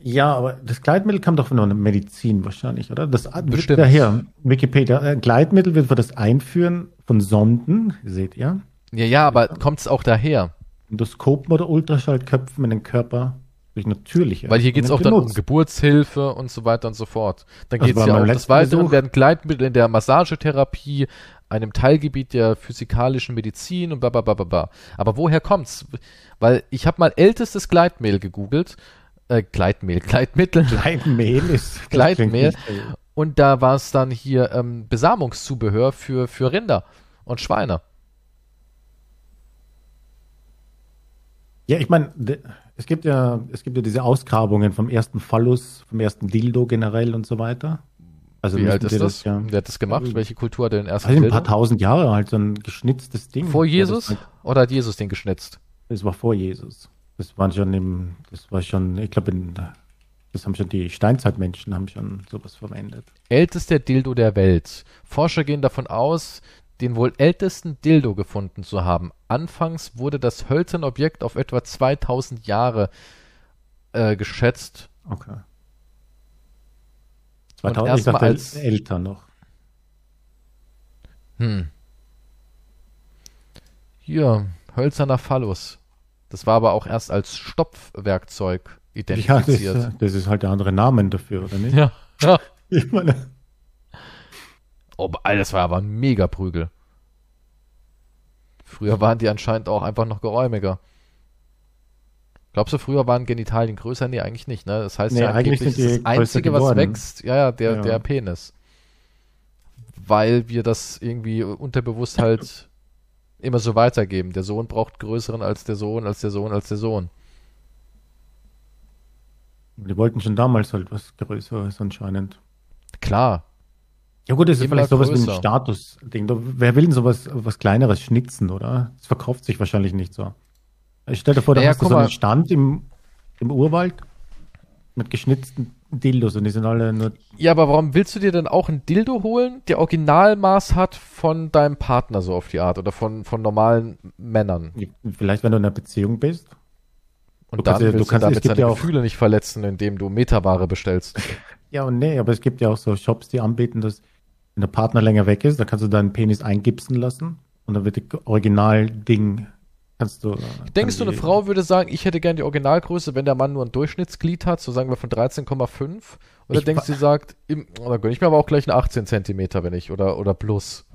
Ja, aber das Gleitmittel kam doch von der Medizin wahrscheinlich, oder? Das Bestimmt. daher, Wikipedia, äh, Gleitmittel wird für das Einführen von Sonden, seht ihr, Ja, ja, aber kommt's auch daher? Endoskopen oder Ultraschallköpfen in den Körper durch natürliche. Weil hier geht's auch dann um genutzt. Geburtshilfe und so weiter und so fort. Dann Also geht's bei ja auch des Weiteren werden Gleitmittel in der Massagetherapie, einem Teilgebiet der physikalischen Medizin und bla bla bla bla bla. Aber woher kommt's? Weil ich habe mal ältestes Gleitmehl gegoogelt. Äh, Gleitmehl, Gleitmittel. Gleitmehl [LAUGHS] ist. Gleitmehl. Und da war es dann hier ähm, Besamungszubehör für, für Rinder und Schweine. Ja, ich meine, es gibt ja, es gibt ja diese Ausgrabungen vom ersten Phallus, vom ersten Dildo generell und so weiter. Also Wie alt ist die das? ja, Wer hat das gemacht? Welche Kultur hat den ersten also ein paar tausend Jahre alt, so ein geschnitztes Ding. Vor Ja, Jesus? Das, Oder hat Jesus den geschnitzt? das war vor Jesus. Das waren schon im, das war schon, ich glaube, das haben schon die Steinzeitmenschen haben schon sowas verwendet. Ältester Dildo der Welt. Forscher gehen davon aus, den wohl ältesten Dildo gefunden zu haben. Anfangs wurde das hölzerne Objekt auf etwa 2000 Jahre äh, geschätzt. Okay. Und 2000, ich erstmal dachte, als- älter noch. Hm. Hier, hölzerner Phallus. Das war aber auch erst als Stopfwerkzeug Ja, das, identifiziert. das ist halt der andere Name dafür, oder nicht? Ja. ja. [LAUGHS] Ich meine, Oh, Alter, das war aber ein Mega-Prügel. Früher waren die anscheinend auch einfach noch geräumiger. Glaubst du, früher waren Genitalien größer? Nee, eigentlich nicht, ne? Das heißt Nee, ja eigentlich ist das Einzige, was wächst, ja, ja, der, Ja. der Penis. Weil wir das irgendwie unterbewusst halt immer so weitergeben. Der Sohn braucht größeren als der Sohn, als der Sohn, als der Sohn. die wollten schon damals halt was Größeres anscheinend. Klar. Ja gut, das ist vielleicht sowas wie größer. ein Statusding. Wer will denn sowas was Kleineres schnitzen, oder? Das verkauft sich wahrscheinlich nicht so. Ich stell dir vor, da Naja, hast du so einen. Stand im, im Urwald mit geschnitzten Dildos und die sind alle nur. Ja, aber warum willst du dir denn auch ein Dildo holen, der Originalmaß hat von deinem Partner so auf die Art oder von, von normalen Männern? Vielleicht, wenn du in einer Beziehung bist. Und Du dann kannst ja- willst du kannst- damit seine ja Gefühle nicht verletzen, indem du Metaware bestellst. [LAUGHS] Ja und nee, aber es gibt ja auch so Shops, die anbieten, dass wenn der Partner länger weg ist, da kannst du deinen Penis eingipsen lassen und dann wird das Originalding kannst du. Denkst du, eine Frau würde sagen, ich hätte gern die Originalgröße, wenn der Mann nur ein Durchschnittsglied hat, so sagen wir von 13,5? Oder Ich denkst du, sie sagt, im, oh, da gönn ich mir aber auch gleich eine 18 Zentimeter, wenn ich, oder, oder plus.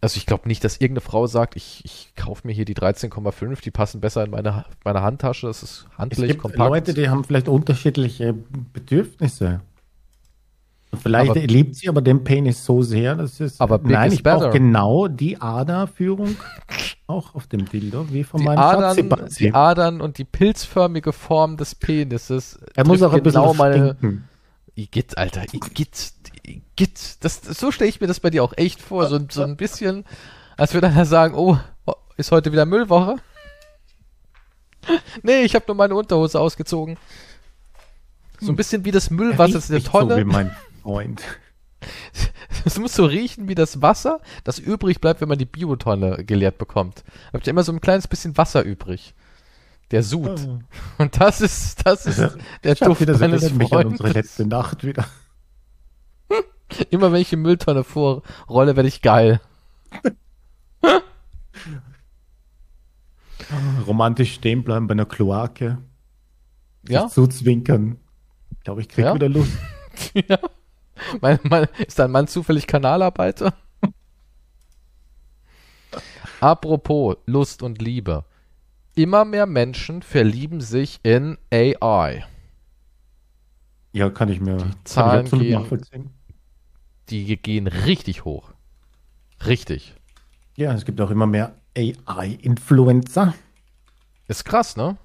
Also ich glaube nicht, dass irgendeine Frau sagt, ich, ich kaufe mir hier die 13,5, die passen besser in meine, meine Handtasche, das ist Es handlich, gibt kompakt. Leute, die haben vielleicht unterschiedliche Bedürfnisse. Vielleicht Aber- liebt sie aber den Penis so sehr, dass es. Aber big nein, ich brauche genau die Aderführung [LAUGHS] auch auf dem Dildo, wie von die meinem Adern, die Adern und die pilzförmige Form des Penises. Er muss auch ein bisschen genau meine. stinken. Igitt, Alter, Igitt, Igitt. Das, so stelle ich mir das bei dir auch echt vor. So, so ein bisschen, als würde einer sagen, oh, ist heute wieder Müllwoche? [LAUGHS] nee, ich habe nur meine Unterhose ausgezogen. So ein bisschen wie das Müllwasser Riecht in der nicht so wie Tonne. mein Freund. [LAUGHS] Es muss so riechen wie das Wasser, das übrig bleibt, wenn man die Biotonne geleert bekommt. Da habt ihr immer so ein kleines bisschen Wasser übrig. Der sud. Und das ist, das ist der Ich Duft wieder, das meines erinnert mich an unsere Freundes. letzte Nacht wieder. [LAUGHS] Immer wenn ich die Mülltonne vorrolle, werde ich geil. [LAUGHS] Romantisch stehen bleiben bei einer Kloake. Ja? Zuzwinkern. Ich glaube, ich krieg ja? wieder Lust. ja. [LAUGHS] Mein, mein, ist dein Mann zufällig Kanalarbeiter? Apropos Lust und Liebe. Immer mehr Menschen verlieben sich in AI. Ja, kann ich mir die Zahlen gehen, die gehen richtig hoch. Richtig. Ja, es gibt auch immer mehr AI-Influencer. Ist krass, ne?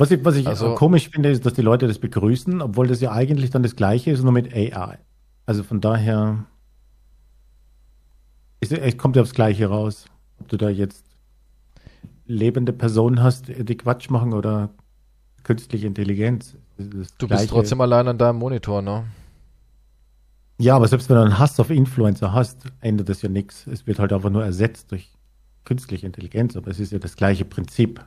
Was ich, was ich also, komisch finde, ist, dass die Leute das begrüßen, obwohl das ja eigentlich dann das Gleiche ist, nur mit AI. Also von daher, es kommt ja aufs Gleiche raus. Ob du da jetzt lebende Personen hast, die Quatsch machen oder künstliche Intelligenz. Du Gleiche. bist trotzdem allein an deinem Monitor, ne? Ja, aber selbst wenn du einen Hass auf Influencer hast, ändert das ja nichts. Es wird halt einfach nur ersetzt durch künstliche Intelligenz, aber es ist ja das gleiche Prinzip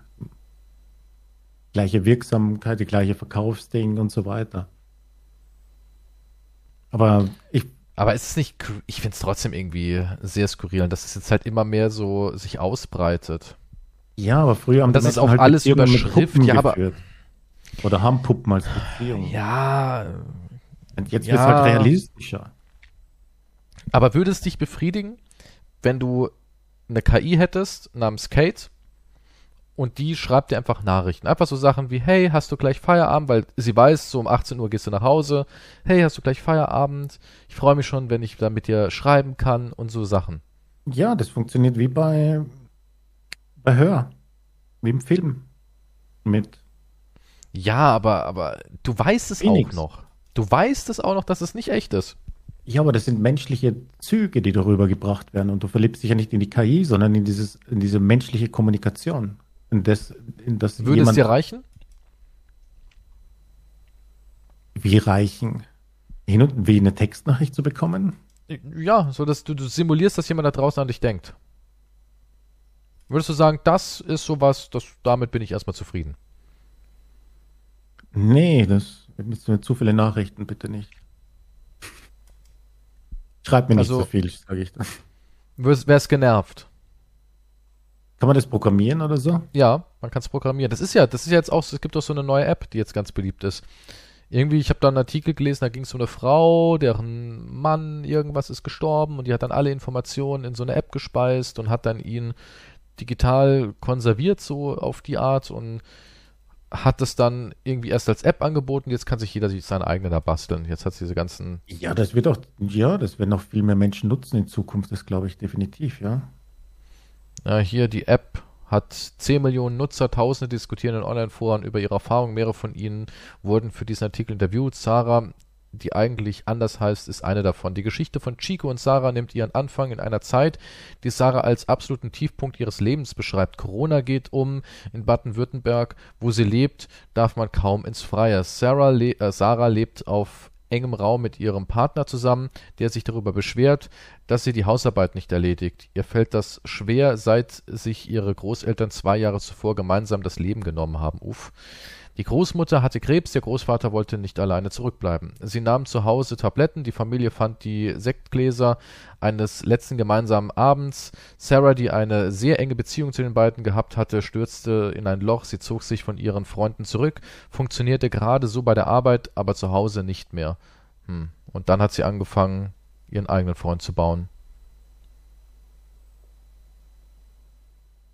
gleiche Wirksamkeit, die gleiche Verkaufsding und so weiter. Aber ich. Aber ist es nicht, ich finde es trotzdem irgendwie sehr skurril, dass es jetzt halt immer mehr so sich ausbreitet. Ja, aber früher haben das ist auch halt alles über Schrift, ja, aber. Oder haben Puppen als Beziehung. Ja. Und jetzt ja, wird es halt realistischer. Aber würde es dich befriedigen, wenn du eine KI hättest namens Kate und die schreibt dir einfach Nachrichten. Einfach so Sachen wie, hey, hast du gleich Feierabend? Weil sie weiß, so um 18 Uhr gehst du nach Hause. Hey, hast du gleich Feierabend? Ich freue mich schon, wenn ich da mit dir schreiben kann und so Sachen. Ja, das funktioniert wie bei, bei Hör. Wie im Film. Mit. Ja, aber, aber du weißt es Phoenix. auch noch. Du weißt es auch noch, dass es nicht echt ist. Ja, aber das sind menschliche Züge, die darüber gebracht werden. Und du verliebst dich ja nicht in die KI, sondern in, dieses, in diese menschliche Kommunikation. Das, das Würde es dir reichen? Wie reichen? Hin und wie eine Textnachricht zu bekommen? Ja, so dass du, du simulierst, dass jemand da draußen an dich denkt. Würdest du sagen, das ist sowas, das, damit bin ich erstmal zufrieden? Nee, das mit zu viele Nachrichten, bitte nicht. Schreib mir nicht also, so viel, sage ich dann. Wär's genervt. Kann man das programmieren oder so? Ja, man kann es programmieren. Das ist ja, das ist ja jetzt auch, es gibt auch so eine neue App, die jetzt ganz beliebt ist. Irgendwie, ich habe da einen Artikel gelesen, da ging es um eine Frau, deren Mann irgendwas ist gestorben und die hat dann alle Informationen in so eine App gespeist und hat dann ihn digital konserviert, so auf die Art und hat es dann irgendwie erst als App angeboten, jetzt kann sich jeder sich seine eigene da basteln. Jetzt hat es diese ganzen. Ja, das wird auch, ja, das werden noch viel mehr Menschen nutzen in Zukunft, das glaube ich definitiv, ja. Ja, hier die App hat 10 Millionen Nutzer, Tausende diskutieren in Online-Foren über ihre Erfahrungen. Mehrere von ihnen wurden für diesen Artikel interviewt. Sarah, die eigentlich anders heißt, ist eine davon. Die Geschichte von Chico und Sarah nimmt ihren Anfang in einer Zeit, die Sarah als absoluten Tiefpunkt ihres Lebens beschreibt. Corona geht um. In Baden-Württemberg, wo sie lebt, darf man kaum ins Freie. Sarah, le äh, Sarah lebt auf engem Raum mit ihrem Partner zusammen, der sich darüber beschwert, dass sie die Hausarbeit nicht erledigt. Ihr fällt das schwer, seit sich ihre Großeltern zwei Jahre zuvor gemeinsam das Leben genommen haben. Uff. Die Großmutter hatte Krebs, der Großvater wollte nicht alleine zurückbleiben. Sie nahmen zu Hause Tabletten, die Familie fand die Sektgläser eines letzten gemeinsamen Abends. Sarah, die eine sehr enge Beziehung zu den beiden gehabt hatte, stürzte in ein Loch, sie zog sich von ihren Freunden zurück, funktionierte gerade so bei der Arbeit, aber zu Hause nicht mehr. Hm. Und dann hat sie angefangen, ihren eigenen Freund zu bauen.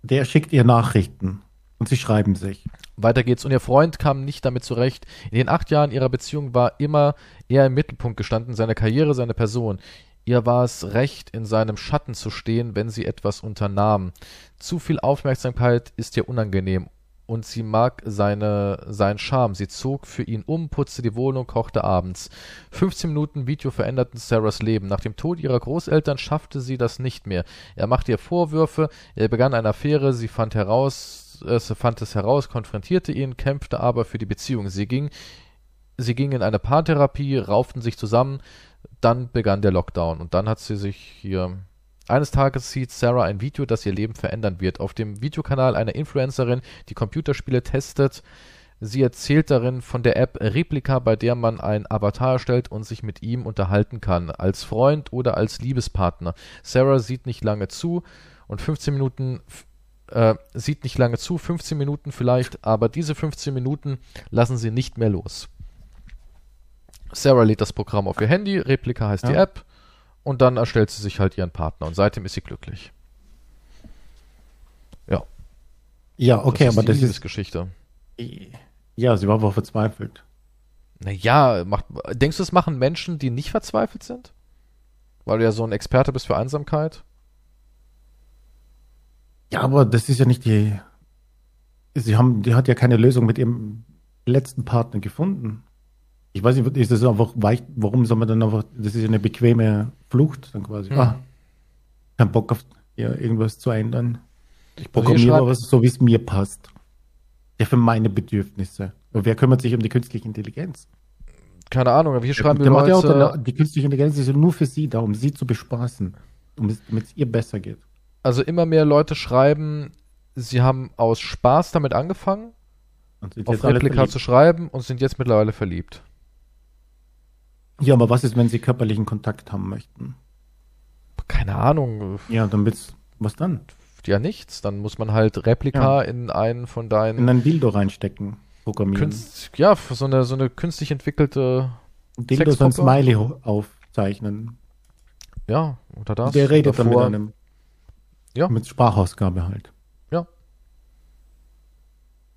Der schickt ihr Nachrichten und sie schreiben sich. Weiter geht's. Und ihr Freund kam nicht damit zurecht. In den acht Jahren ihrer Beziehung war immer er im Mittelpunkt gestanden, seine Karriere, seine Person. Ihr war es recht, in seinem Schatten zu stehen, wenn sie etwas unternahm. Zu viel Aufmerksamkeit ist ihr unangenehm und sie mag seine, seinen Charme. Sie zog für ihn um, putzte die Wohnung, kochte abends. 15 Minuten Video veränderten Sarahs Leben. Nach dem Tod ihrer Großeltern schaffte sie das nicht mehr. Er machte ihr Vorwürfe, er begann eine Affäre, sie fand heraus, äh, fand es heraus, konfrontierte ihn, kämpfte aber für die Beziehung. Sie ging, sie ging in eine Paartherapie, rauften sich zusammen, dann begann der Lockdown und dann hat sie sich hier eines Tages sieht Sarah ein Video, das ihr Leben verändern wird. Auf dem Videokanal einer Influencerin, die Computerspiele testet. Sie erzählt darin von der App Replika, bei der man ein Avatar erstellt und sich mit ihm unterhalten kann, als Freund oder als Liebespartner. Sarah sieht nicht lange zu und 15 Minuten äh, sieht nicht lange zu, 15 Minuten vielleicht, aber diese 15 Minuten lassen sie nicht mehr los. Sarah lädt das Programm auf ihr Handy, Replika heißt ja. die App, und dann erstellt sie sich halt ihren Partner und seitdem ist sie glücklich. Ja. Ja, okay, das aber das ist Geschichte. Ja, sie war aber verzweifelt. Naja, macht, denkst du, es machen Menschen, die nicht verzweifelt sind? Weil du ja so ein Experte bist für Einsamkeit? Ja, aber das ist ja nicht die. Sie haben, die hat ja keine Lösung mit ihrem letzten Partner gefunden. Ich weiß nicht, ist das einfach weich, warum soll man dann einfach, das ist ja eine bequeme Flucht dann quasi. Hm. Ah, kein Bock auf ja, irgendwas zu ändern. Ich also programmiere was so, wie es mir passt. Ja, für meine Bedürfnisse. Und wer kümmert sich um die künstliche Intelligenz? Keine Ahnung, aber hier schreiben wir Leute... Ja die künstliche Intelligenz ist ja nur für sie da, um sie zu bespaßen, damit es ihr besser geht also immer mehr Leute schreiben, sie haben aus Spaß damit angefangen, auf Replika zu schreiben und sind jetzt mittlerweile verliebt. Ja, aber was ist, wenn sie körperlichen Kontakt haben möchten? Keine Ahnung. Ja, dann wird's, was dann? Ja, nichts. Dann muss man halt Replika ja. in einen von deinen. In ein Dildo reinstecken, programmieren. Künst, ja, so eine, so eine künstlich entwickelte. Dildo so ein Smiley aufzeichnen. Ja, oder das. Der redet davor. dann mit einem. Ja. Mit Sprachausgabe halt. Ja.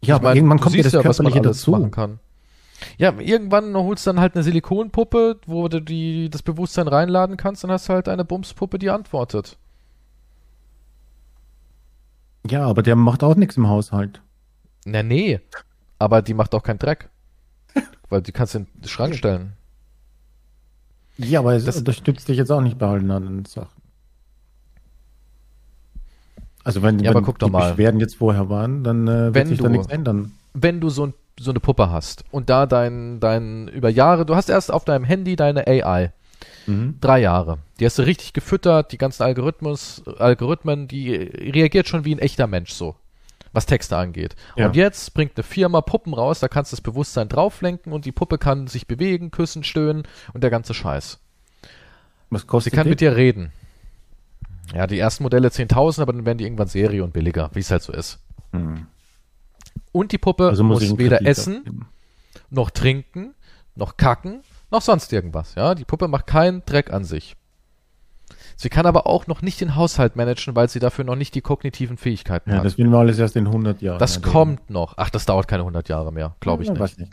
Ja, aber meine, irgendwann kommt ja das ja, Körperliche dazu. Machen kann. Ja, irgendwann holst du dann halt eine Silikonpuppe, wo du die, das Bewusstsein reinladen kannst, dann hast du halt eine Bumspuppe, die antwortet. Ja, aber der macht auch nichts im Haushalt. Na, nee. Aber die macht auch keinen Dreck. [LAUGHS] Weil die kannst du in den Schrank stellen. Ja, aber es das, unterstützt dich jetzt auch nicht bei allen anderen Sachen. Also wenn, ja, wenn die mal. Beschwerden jetzt vorher waren, dann äh, wird wenn sich du, da nichts ändern. Wenn du so, ein, so eine Puppe hast und da dein, dein über Jahre, du hast erst auf deinem Handy deine AI. Mhm. Drei Jahre. Die hast du richtig gefüttert, die ganzen Algorithmus, Algorithmen, die reagiert schon wie ein echter Mensch so, was Texte angeht. Ja. Und jetzt bringt eine Firma Puppen raus, da kannst du das Bewusstsein drauflenken und die Puppe kann sich bewegen, küssen, stöhnen und der ganze Scheiß. Was kostet Sie kann die? mit dir reden. Ja, die ersten Modelle 10.000, aber dann werden die irgendwann Serie und billiger, wie es halt so ist. Hm. Und die Puppe also muss, muss weder essen, abgeben. noch trinken, noch kacken, noch sonst irgendwas. Ja, die Puppe macht keinen Dreck an sich. Sie kann aber auch noch nicht den Haushalt managen, weil sie dafür noch nicht die kognitiven Fähigkeiten ja, hat. Das will wir alles erst in 100 Jahren. Das kommt noch. Ach, das dauert keine 100 Jahre mehr, glaube ich ja, nicht. nicht.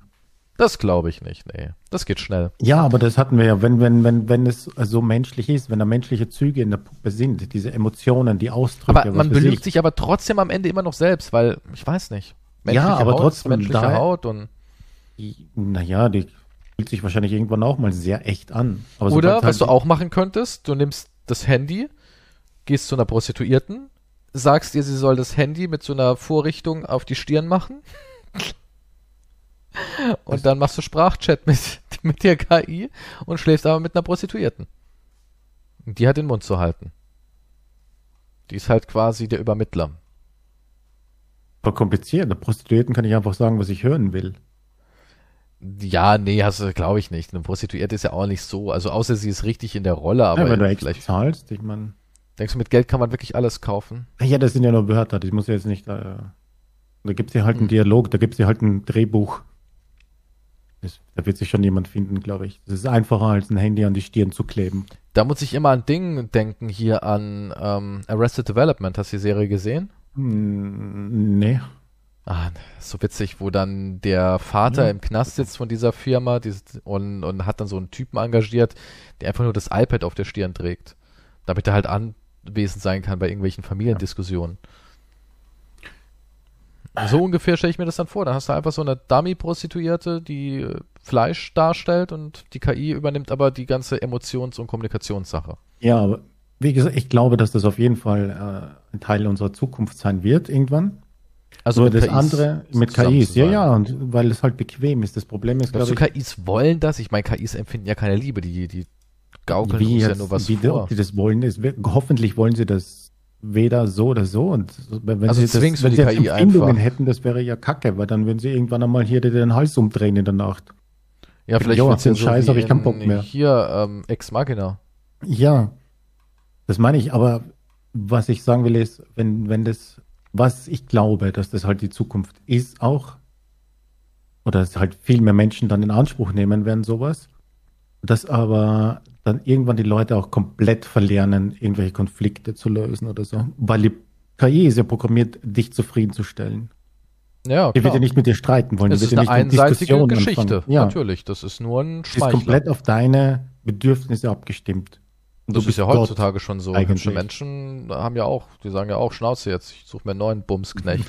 Das glaube ich nicht, nee. Das geht schnell. Ja, aber das hatten wir ja, wenn, wenn, wenn, wenn es so menschlich ist, wenn da menschliche Züge in der Puppe sind, diese Emotionen, die Ausdrücke. Aber man belügt sich aber trotzdem am Ende immer noch selbst, weil, ich weiß nicht. Ja, aber Haut, trotzdem. Menschliche da, Haut und. Naja, die fühlt sich wahrscheinlich irgendwann auch mal sehr echt an. Aber Oder, was halt du auch machen könntest, du nimmst das Handy, gehst zu einer Prostituierten, sagst ihr, sie soll das Handy mit so einer Vorrichtung auf die Stirn machen [LAUGHS] und dann machst du Sprachchat mit, [LAUGHS] mit der KI und schläfst aber mit einer Prostituierten. Die hat den Mund zu halten. Die ist halt quasi der Übermittler. Voll kompliziert. Der Prostituierten kann ich einfach sagen, was ich hören will. Ja, nee, hast du, glaube ich nicht. Eine Prostituierte ist ja auch nicht so. Also außer sie ist richtig in der Rolle, aber. Ja, wenn du extra zahlst, ich meine. Denkst du, mit Geld kann man wirklich alles kaufen? Ja, das sind ja nur Wörter. Ich muss ja jetzt nicht. Äh, da gibt es ja halt einen hm. Dialog, da gibt es ja halt ein Drehbuch. Das, da wird sich schon jemand finden, glaube ich. Das ist einfacher, als ein Handy an die Stirn zu kleben. Da muss ich immer an Ding denken, hier an ähm, Arrested Development. Hast du die Serie gesehen? Mm, nee. Ah, so witzig, wo dann der Vater ja. im Knast sitzt von dieser Firma die, und, und hat dann so einen Typen engagiert, der einfach nur das iPad auf der Stirn trägt. Damit er halt anwesend sein kann bei irgendwelchen Familiendiskussionen. Ja. So ungefähr stelle ich mir das dann vor. Da hast du einfach so eine Dummy-Prostituierte, die äh, Fleisch darstellt und die KI übernimmt aber die ganze Emotions- und Kommunikationssache. Ja, aber wie gesagt, ich glaube, dass das auf jeden Fall äh, ein Teil unserer Zukunft sein wird irgendwann. Also Nur das KIs andere mit KIs, ja, ja, und weil es halt bequem ist. Das Problem ist, glaube ich. KIs wollen das? Ich meine, KIs empfinden ja keine Liebe, die, die gaukeln wie uns jetzt, ja nur was wie vor. Ob die das wollen, ist, hoffentlich wollen sie das weder so oder so. Und wenn also sie, das, wenn sie KI Empfindungen hätten, das wäre ja kacke, weil dann würden sie irgendwann einmal hier den Hals umdrehen in der Nacht. Ja, vielleicht jo, den so Scheiß habe ich keinen Bock mehr. Hier, ähm, Ex Machina. Ja, das meine ich, aber was ich sagen will ist, wenn, wenn das was ich glaube, dass das halt die Zukunft ist auch, oder dass halt viel mehr Menschen dann in Anspruch nehmen werden, sowas, dass aber dann irgendwann die Leute auch komplett verlernen, irgendwelche Konflikte zu lösen oder so, weil die KI ist ja programmiert, dich zufriedenzustellen. Ja, die wird ja nicht mit dir streiten wollen. Das ist eine einseitige Geschichte. Ja. Natürlich, das ist nur ein Schmeichler. ist komplett auf deine Bedürfnisse abgestimmt. Und das ist ja heutzutage Gott schon so. Eigentlich. Hübsche Menschen haben ja auch, die sagen ja auch, Schnauze jetzt, ich suche mir einen neuen Bumsknecht.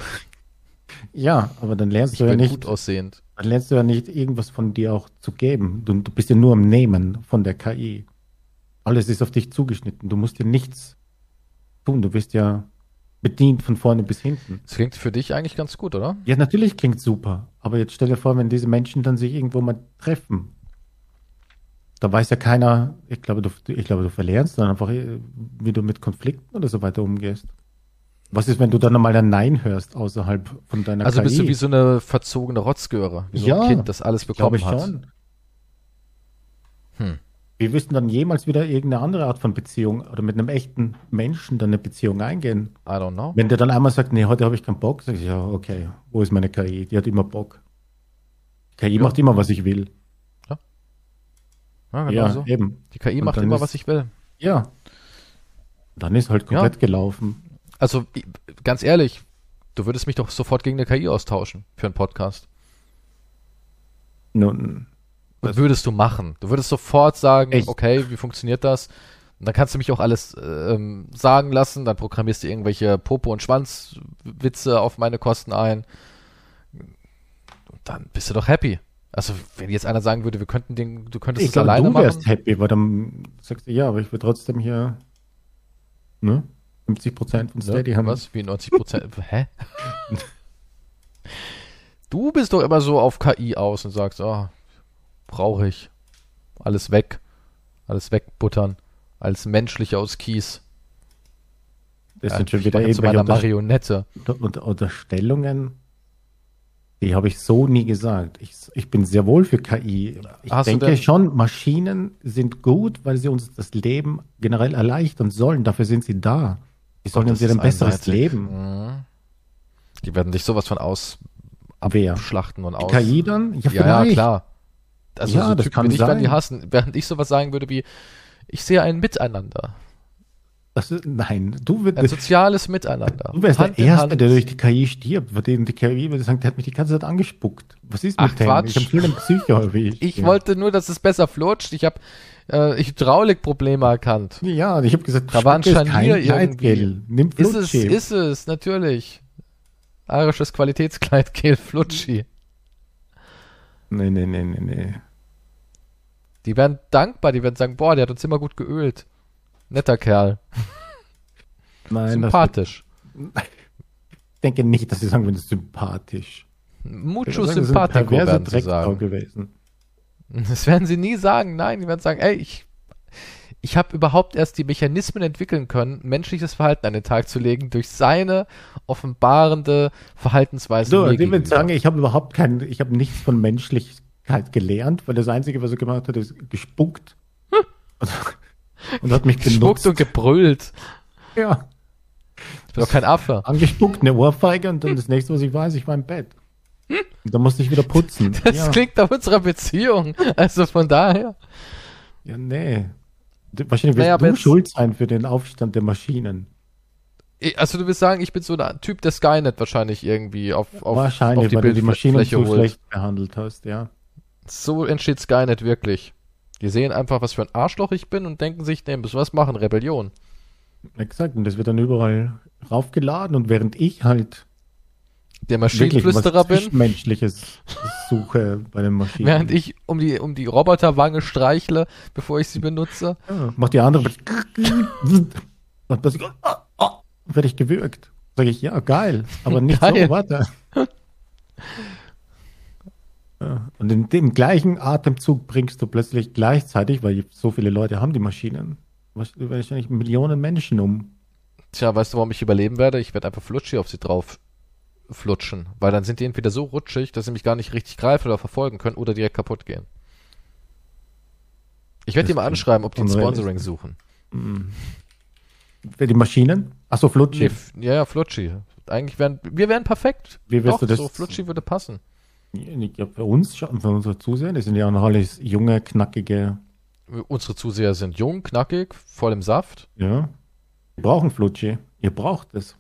ja, aber dann lernst ich du ja nicht. gut aussehend. Dann lernst du ja nicht, irgendwas von dir auch zu geben. Du, du bist ja nur am Nehmen von der KI. Alles ist auf dich zugeschnitten. Du musst dir nichts tun. Du bist ja bedient von vorne bis hinten. Das klingt für dich eigentlich ganz gut, oder? Ja, natürlich klingt super. Aber jetzt stell dir vor, wenn diese Menschen dann sich irgendwo mal treffen. Da weiß ja keiner, ich glaube, du, ich glaube, du verlernst dann einfach, äh, wie du mit Konflikten oder so weiter umgehst. Was ist, wenn du dann nochmal ein Nein hörst außerhalb von deiner Also KI? bist du wie so eine verzogene Rotzgöre, wie so ja, ein Kind, das alles bekommen ich hat. Schon. Hm. Wir wüssten dann jemals wieder irgendeine andere Art von Beziehung oder mit einem echten Menschen dann eine Beziehung eingehen. I don't know. Wenn der dann einmal sagt, nee, heute habe ich keinen Bock, sag ich, ja, okay, wo ist meine KI? Die hat immer Bock. KI ja. macht immer, was ich will. Ja. Ja, genau ja so. eben. Die KI Und macht immer, ist, was ich will. Ja. Dann ist halt komplett ja. gelaufen. Also, ganz ehrlich, du würdest mich doch sofort gegen eine KI austauschen für einen Podcast. Nun, was würdest du machen? Du würdest sofort sagen, Echt? okay, wie funktioniert das? Und dann kannst du mich auch alles ähm, sagen lassen, dann programmierst du irgendwelche Popo- und Schwanzwitze auf meine Kosten ein. Und dann bist du doch happy. Also, wenn jetzt einer sagen würde, wir könnten den, du könntest ich es alleine machen. Ich du wärst happy, weil dann sagst du, ja, aber ich will trotzdem hier, ne? 50 Prozent von Steady ja, haben. Was? Wie 90 Prozent? [LAUGHS] Hä? du bist doch immer so auf KI aus und sagst, oh, brauche ich. Alles weg. Alles wegbuttern. Alles menschliche aus Kies. Das ja, sind schon wieder zu meiner Marionette. Unter, Unterstellungen, die habe ich so nie gesagt. Ich, ich bin sehr wohl für KI. Ich Hast denke schon, Maschinen sind gut, weil sie uns das Leben generell erleichtern sollen. Dafür sind sie da. Die sollen ja ein besseres einseitig. Leben. Mhm. Die werden dich sowas von aus abschlachten und aus. Die KI dann? Ja, ja, ja klar. Also ja, so das Typen kann wie ich sein. die hassen, während ich sowas sagen würde wie, ich sehe ein Miteinander. Ist, nein, du wirst ein soziales Miteinander. Du wärst Hand der Erste, der durch die KI stirbt, bei dem die KI würde sagen, der hat mich die ganze Zeit angespuckt. Was ist mit Ach, dem? Quatsch. Ich habe viel Psycho wie [LAUGHS] ich. Ich ja. wollte nur, dass es besser flutscht. Ich habe äh, Hydraulikprobleme erkannt. Ja, ich habe gesagt, da war ein Scharnier irgendwie. Nimm ist es, ist es, natürlich. Arisches Qualitätskleidgel [LAUGHS] Flutschi. Nee, nee, nee, nee, nee. Die werden dankbar, die werden sagen, boah, der hat uns immer gut geölt. Netter Kerl. [LAUGHS] Nein, sympathisch. Das, [LAUGHS] ich denke nicht, dass sie sagen, wenn es sympathisch. Mucho sympathico werden sie sagen. Gewesen. [LAUGHS] Das werden sie nie sagen. Nein, die werden sagen, ey, ich, ich habe überhaupt erst die Mechanismen entwickeln können, menschliches Verhalten an den Tag zu legen durch seine offenbarende Verhaltensweise. So, die würden sagen, ich habe überhaupt kein, ich habe nichts von menschlich halt gelernt, weil das Einzige, was er gemacht hat, ist gespuckt. Hm. Und, hat mich benutzt. Gespuckt und gebrüllt. Ja. Ich bin doch kein Affe. Angespuckt, eine Ohrfeige und dann das nächste, was ich weiß, ich war im Bett. Hm? Und dann musste ich wieder putzen. [LAUGHS] Das ja. klingt nach unserer Beziehung. Also von daher. Ja, nee. Wahrscheinlich wirst naja, du schuld sein für den Aufstand der Maschinen. Also du willst sagen, ich bin so ein Typ, der Skynet wahrscheinlich irgendwie auf, auf, wahrscheinlich, auf die weil du die Maschinen so schlecht behandelt hast, ja. So entsteht Skynet wirklich. Die sehen einfach, was für ein Arschloch ich bin und denken sich, nee, müssen wir was machen, Rebellion. Exakt, und das wird dann überall raufgeladen und während ich halt der Maschinenflüsterer bin. Menschliches suche bei den Maschinen. Während ich um die, um die Roboterwange streichle, bevor ich sie benutze. Ja, macht die andere. und plötzlich oh, oh, werde ich gewürgt. Sage ich, ja, geil, aber nicht geil. so, warte. Und in dem gleichen Atemzug bringst du plötzlich gleichzeitig, weil so viele Leute haben die Maschinen, wahrscheinlich Millionen Menschen um. Tja, weißt du, warum ich überleben werde? Ich werde einfach Flutschi auf sie drauf flutschen, weil dann sind die entweder so rutschig, dass sie mich gar nicht richtig greifen oder verfolgen können oder direkt kaputt gehen. Ich werde die mal anschreiben, ob die ein Sponsoring suchen. Mhm. Für die Maschinen? Achso, Flutschi. Nee, ja, ja, Flutschi. Eigentlich wären, wir wären perfekt. Wie wirst Doch, du das? so Flutschi würde passen. Glaube, für uns für unsere Zuseher, das sind ja noch alles junge, knackige, Unsere Zuseher sind jung, knackig, voll im Saft. ja. Wir brauchen Flutschi. Ihr braucht es.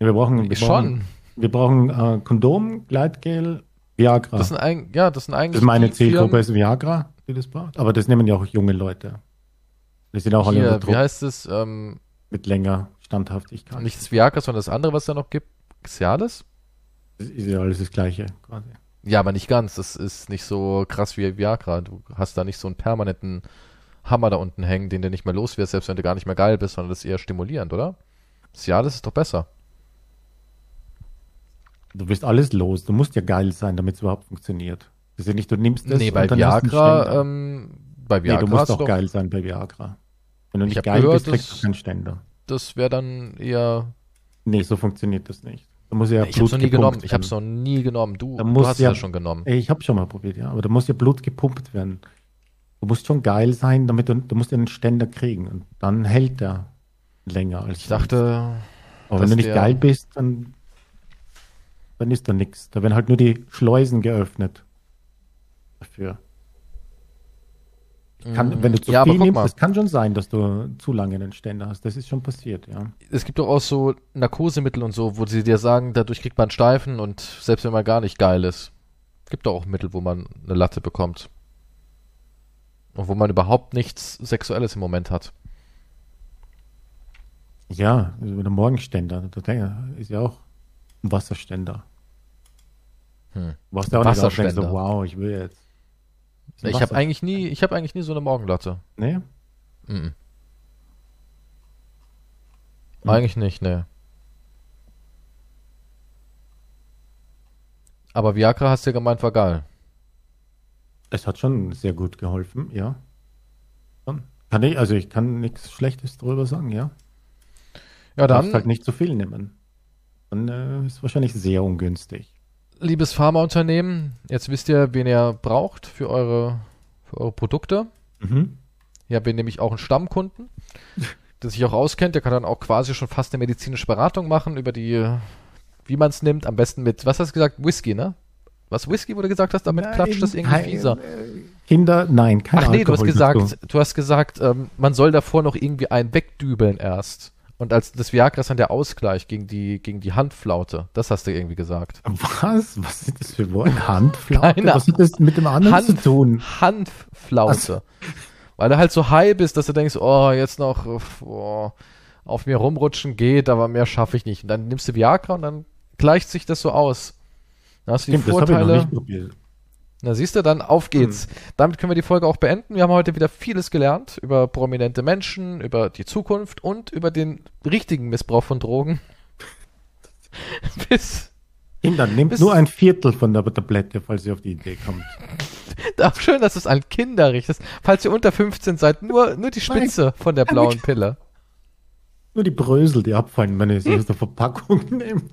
Ja, wir brauchen, wir Schon. Wir brauchen äh, Kondom, Gleitgel, Viagra. Das sind eigentlich, ja, das sind eigentlich. Das ist meine Zielgruppe ist Viagra, die das braucht. Aber das nehmen ja auch junge Leute. Die sind auch alle unter Druck wie heißt es? Ähm, mit länger Standhaftigkeit. nicht das Viagra, sondern das andere, was da noch gibt. Cialis? Das ist ja alles das Gleiche quasi. Ja, aber nicht ganz. Das ist nicht so krass wie Viagra. Du hast da nicht so einen permanenten Hammer da unten hängen, den du nicht mehr los wirst, selbst wenn du gar nicht mehr geil bist, sondern das ist eher stimulierend, oder? Cialis ist doch besser. Du wirst alles los. Du musst ja geil sein, damit es überhaupt funktioniert. Das ist ja nicht, du nimmst das nee, bei und dann Viagra, ähm, bei nee, Viagra du musst auch doch, geil sein bei Viagra. Wenn du Ich nicht geil gehört, bist, kriegst du keinen Ständer. das wäre dann eher. Nee, so funktioniert das nicht. Da muss ja ich hab's noch nie Blut genommen. Ich hab's noch nie genommen. Du, Da du hast ja- es ja schon genommen. Ich habe schon mal probiert, ja. Aber da muss ja Blut gepumpt werden. Du musst schon geil sein, damit du, du musst ja einen Ständer kriegen. Und dann hält der länger als Ich dachte, Aber wenn du nicht geil bist, dann, dann ist da nichts. Da werden halt nur die Schleusen geöffnet. Dafür. Kann, wenn du zu ja, viel nimmst, es kann schon sein, dass du zu lange einen Ständer hast. Das ist schon passiert, ja. es gibt doch auch so Narkosemittel und so, wo sie dir sagen, dadurch kriegt man Steifen und selbst wenn man gar nicht geil ist, gibt doch auch Mittel, wo man eine Latte bekommt. Und wo man überhaupt nichts Sexuelles im Moment hat. Ja, also der Morgenständer, der ist ja auch ein Wasserständer. Hm. Du warst ja auch nicht Wasserständer. so, wow, ich will jetzt. Ein Ich habe eigentlich nie, ich habe eigentlich nie so eine Morgenlatte. Nee? Mhm. Hm. Eigentlich nicht, ne. Aber Viagra hast du ja gemeint, war geil. Es hat schon sehr gut geholfen, ja. Kann ich, also ich kann nichts Schlechtes darüber sagen, ja. Ja, Du darfst dann, halt nicht zu viel nehmen. Dann äh, ist wahrscheinlich sehr ungünstig. Liebes Pharmaunternehmen, jetzt wisst ihr, wen ihr braucht für eure, für eure Produkte. Mhm. Hier haben wir nämlich auch einen Stammkunden, [LAUGHS] der sich auch auskennt. Der kann dann auch quasi schon fast eine medizinische Beratung machen über die, wie man es nimmt. Am besten mit, was hast du gesagt? Whisky, ne? Was Whisky, wo du gesagt hast, damit klatscht das irgendwie fieser. äh, Kinder, nein, kein Ach nee, du hast Alkohol gesagt, du hast gesagt, ähm, man soll davor noch irgendwie einen wegdübeln erst. Und als das Viagra ist dann der Ausgleich gegen die, gegen die Handflaute. Das hast du irgendwie gesagt. Was? Was sind das für Worte? Handflaute? [LAUGHS] Keine Was hat das mit dem anderen Hand- zu tun? Handflaute. Weil du halt so high bist, dass du denkst, oh, jetzt noch oh, auf mir rumrutschen geht, aber mehr schaffe ich nicht. Und dann nimmst du Viagra und dann gleicht sich das so aus. Dann hast du die Stimmt, das habe ich noch Vorteile. nicht probiert. Na siehst du, dann auf geht's. Damit können wir die Folge auch beenden. Wir haben heute wieder vieles gelernt über prominente Menschen, über die Zukunft und über den richtigen Missbrauch von Drogen. [LAUGHS] Bis Kinder, nehmt Bis- nur ein Viertel von der Tablette, falls ihr auf die Idee kommt. [LAUGHS] Ach, schön, dass du es an Kinder richtest. Falls ihr unter 15 seid, nur, nur die Spitze von der blauen Pille. Nur die Brösel, die abfallen, wenn ihr sie aus der Verpackung [LAUGHS] nehmt.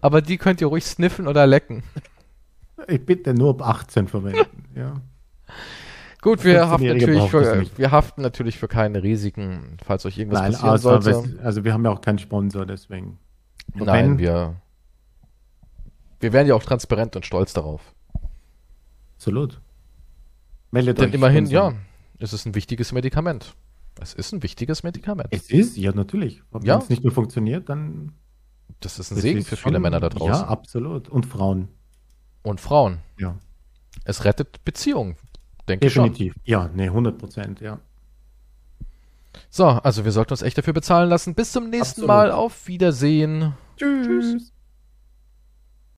Aber die könnt ihr ruhig sniffen oder lecken. Ich bitte nur ab 18 verwenden. [LAUGHS] Ja. Gut, wir haften, 15-Jährige natürlich für, wir haften natürlich für keine Risiken, falls euch irgendwas Nein, passieren außer, sollte. wes- also wir haben ja auch keinen Sponsor, deswegen. Aber Nein, wenn, wir, wir wären ja auch transparent und stolz darauf. Absolut. Meldet Denn euch immerhin, Sponsor. ja, es ist ein wichtiges Medikament. Es ist ein wichtiges Medikament. Es ist, ja, natürlich. Wenn Ja. es nicht mehr funktioniert, dann. Das ist ein Segen ist für viele schon- Männer da draußen. Ja, absolut. Und Frauen. Und Frauen. Ja. Es rettet Beziehungen, denke ich schon. Definitiv. Ja, nee, 100 Prozent, ja. So, also wir sollten uns echt dafür bezahlen lassen. Bis zum nächsten Absolut. Mal. Auf Wiedersehen. Tschüss.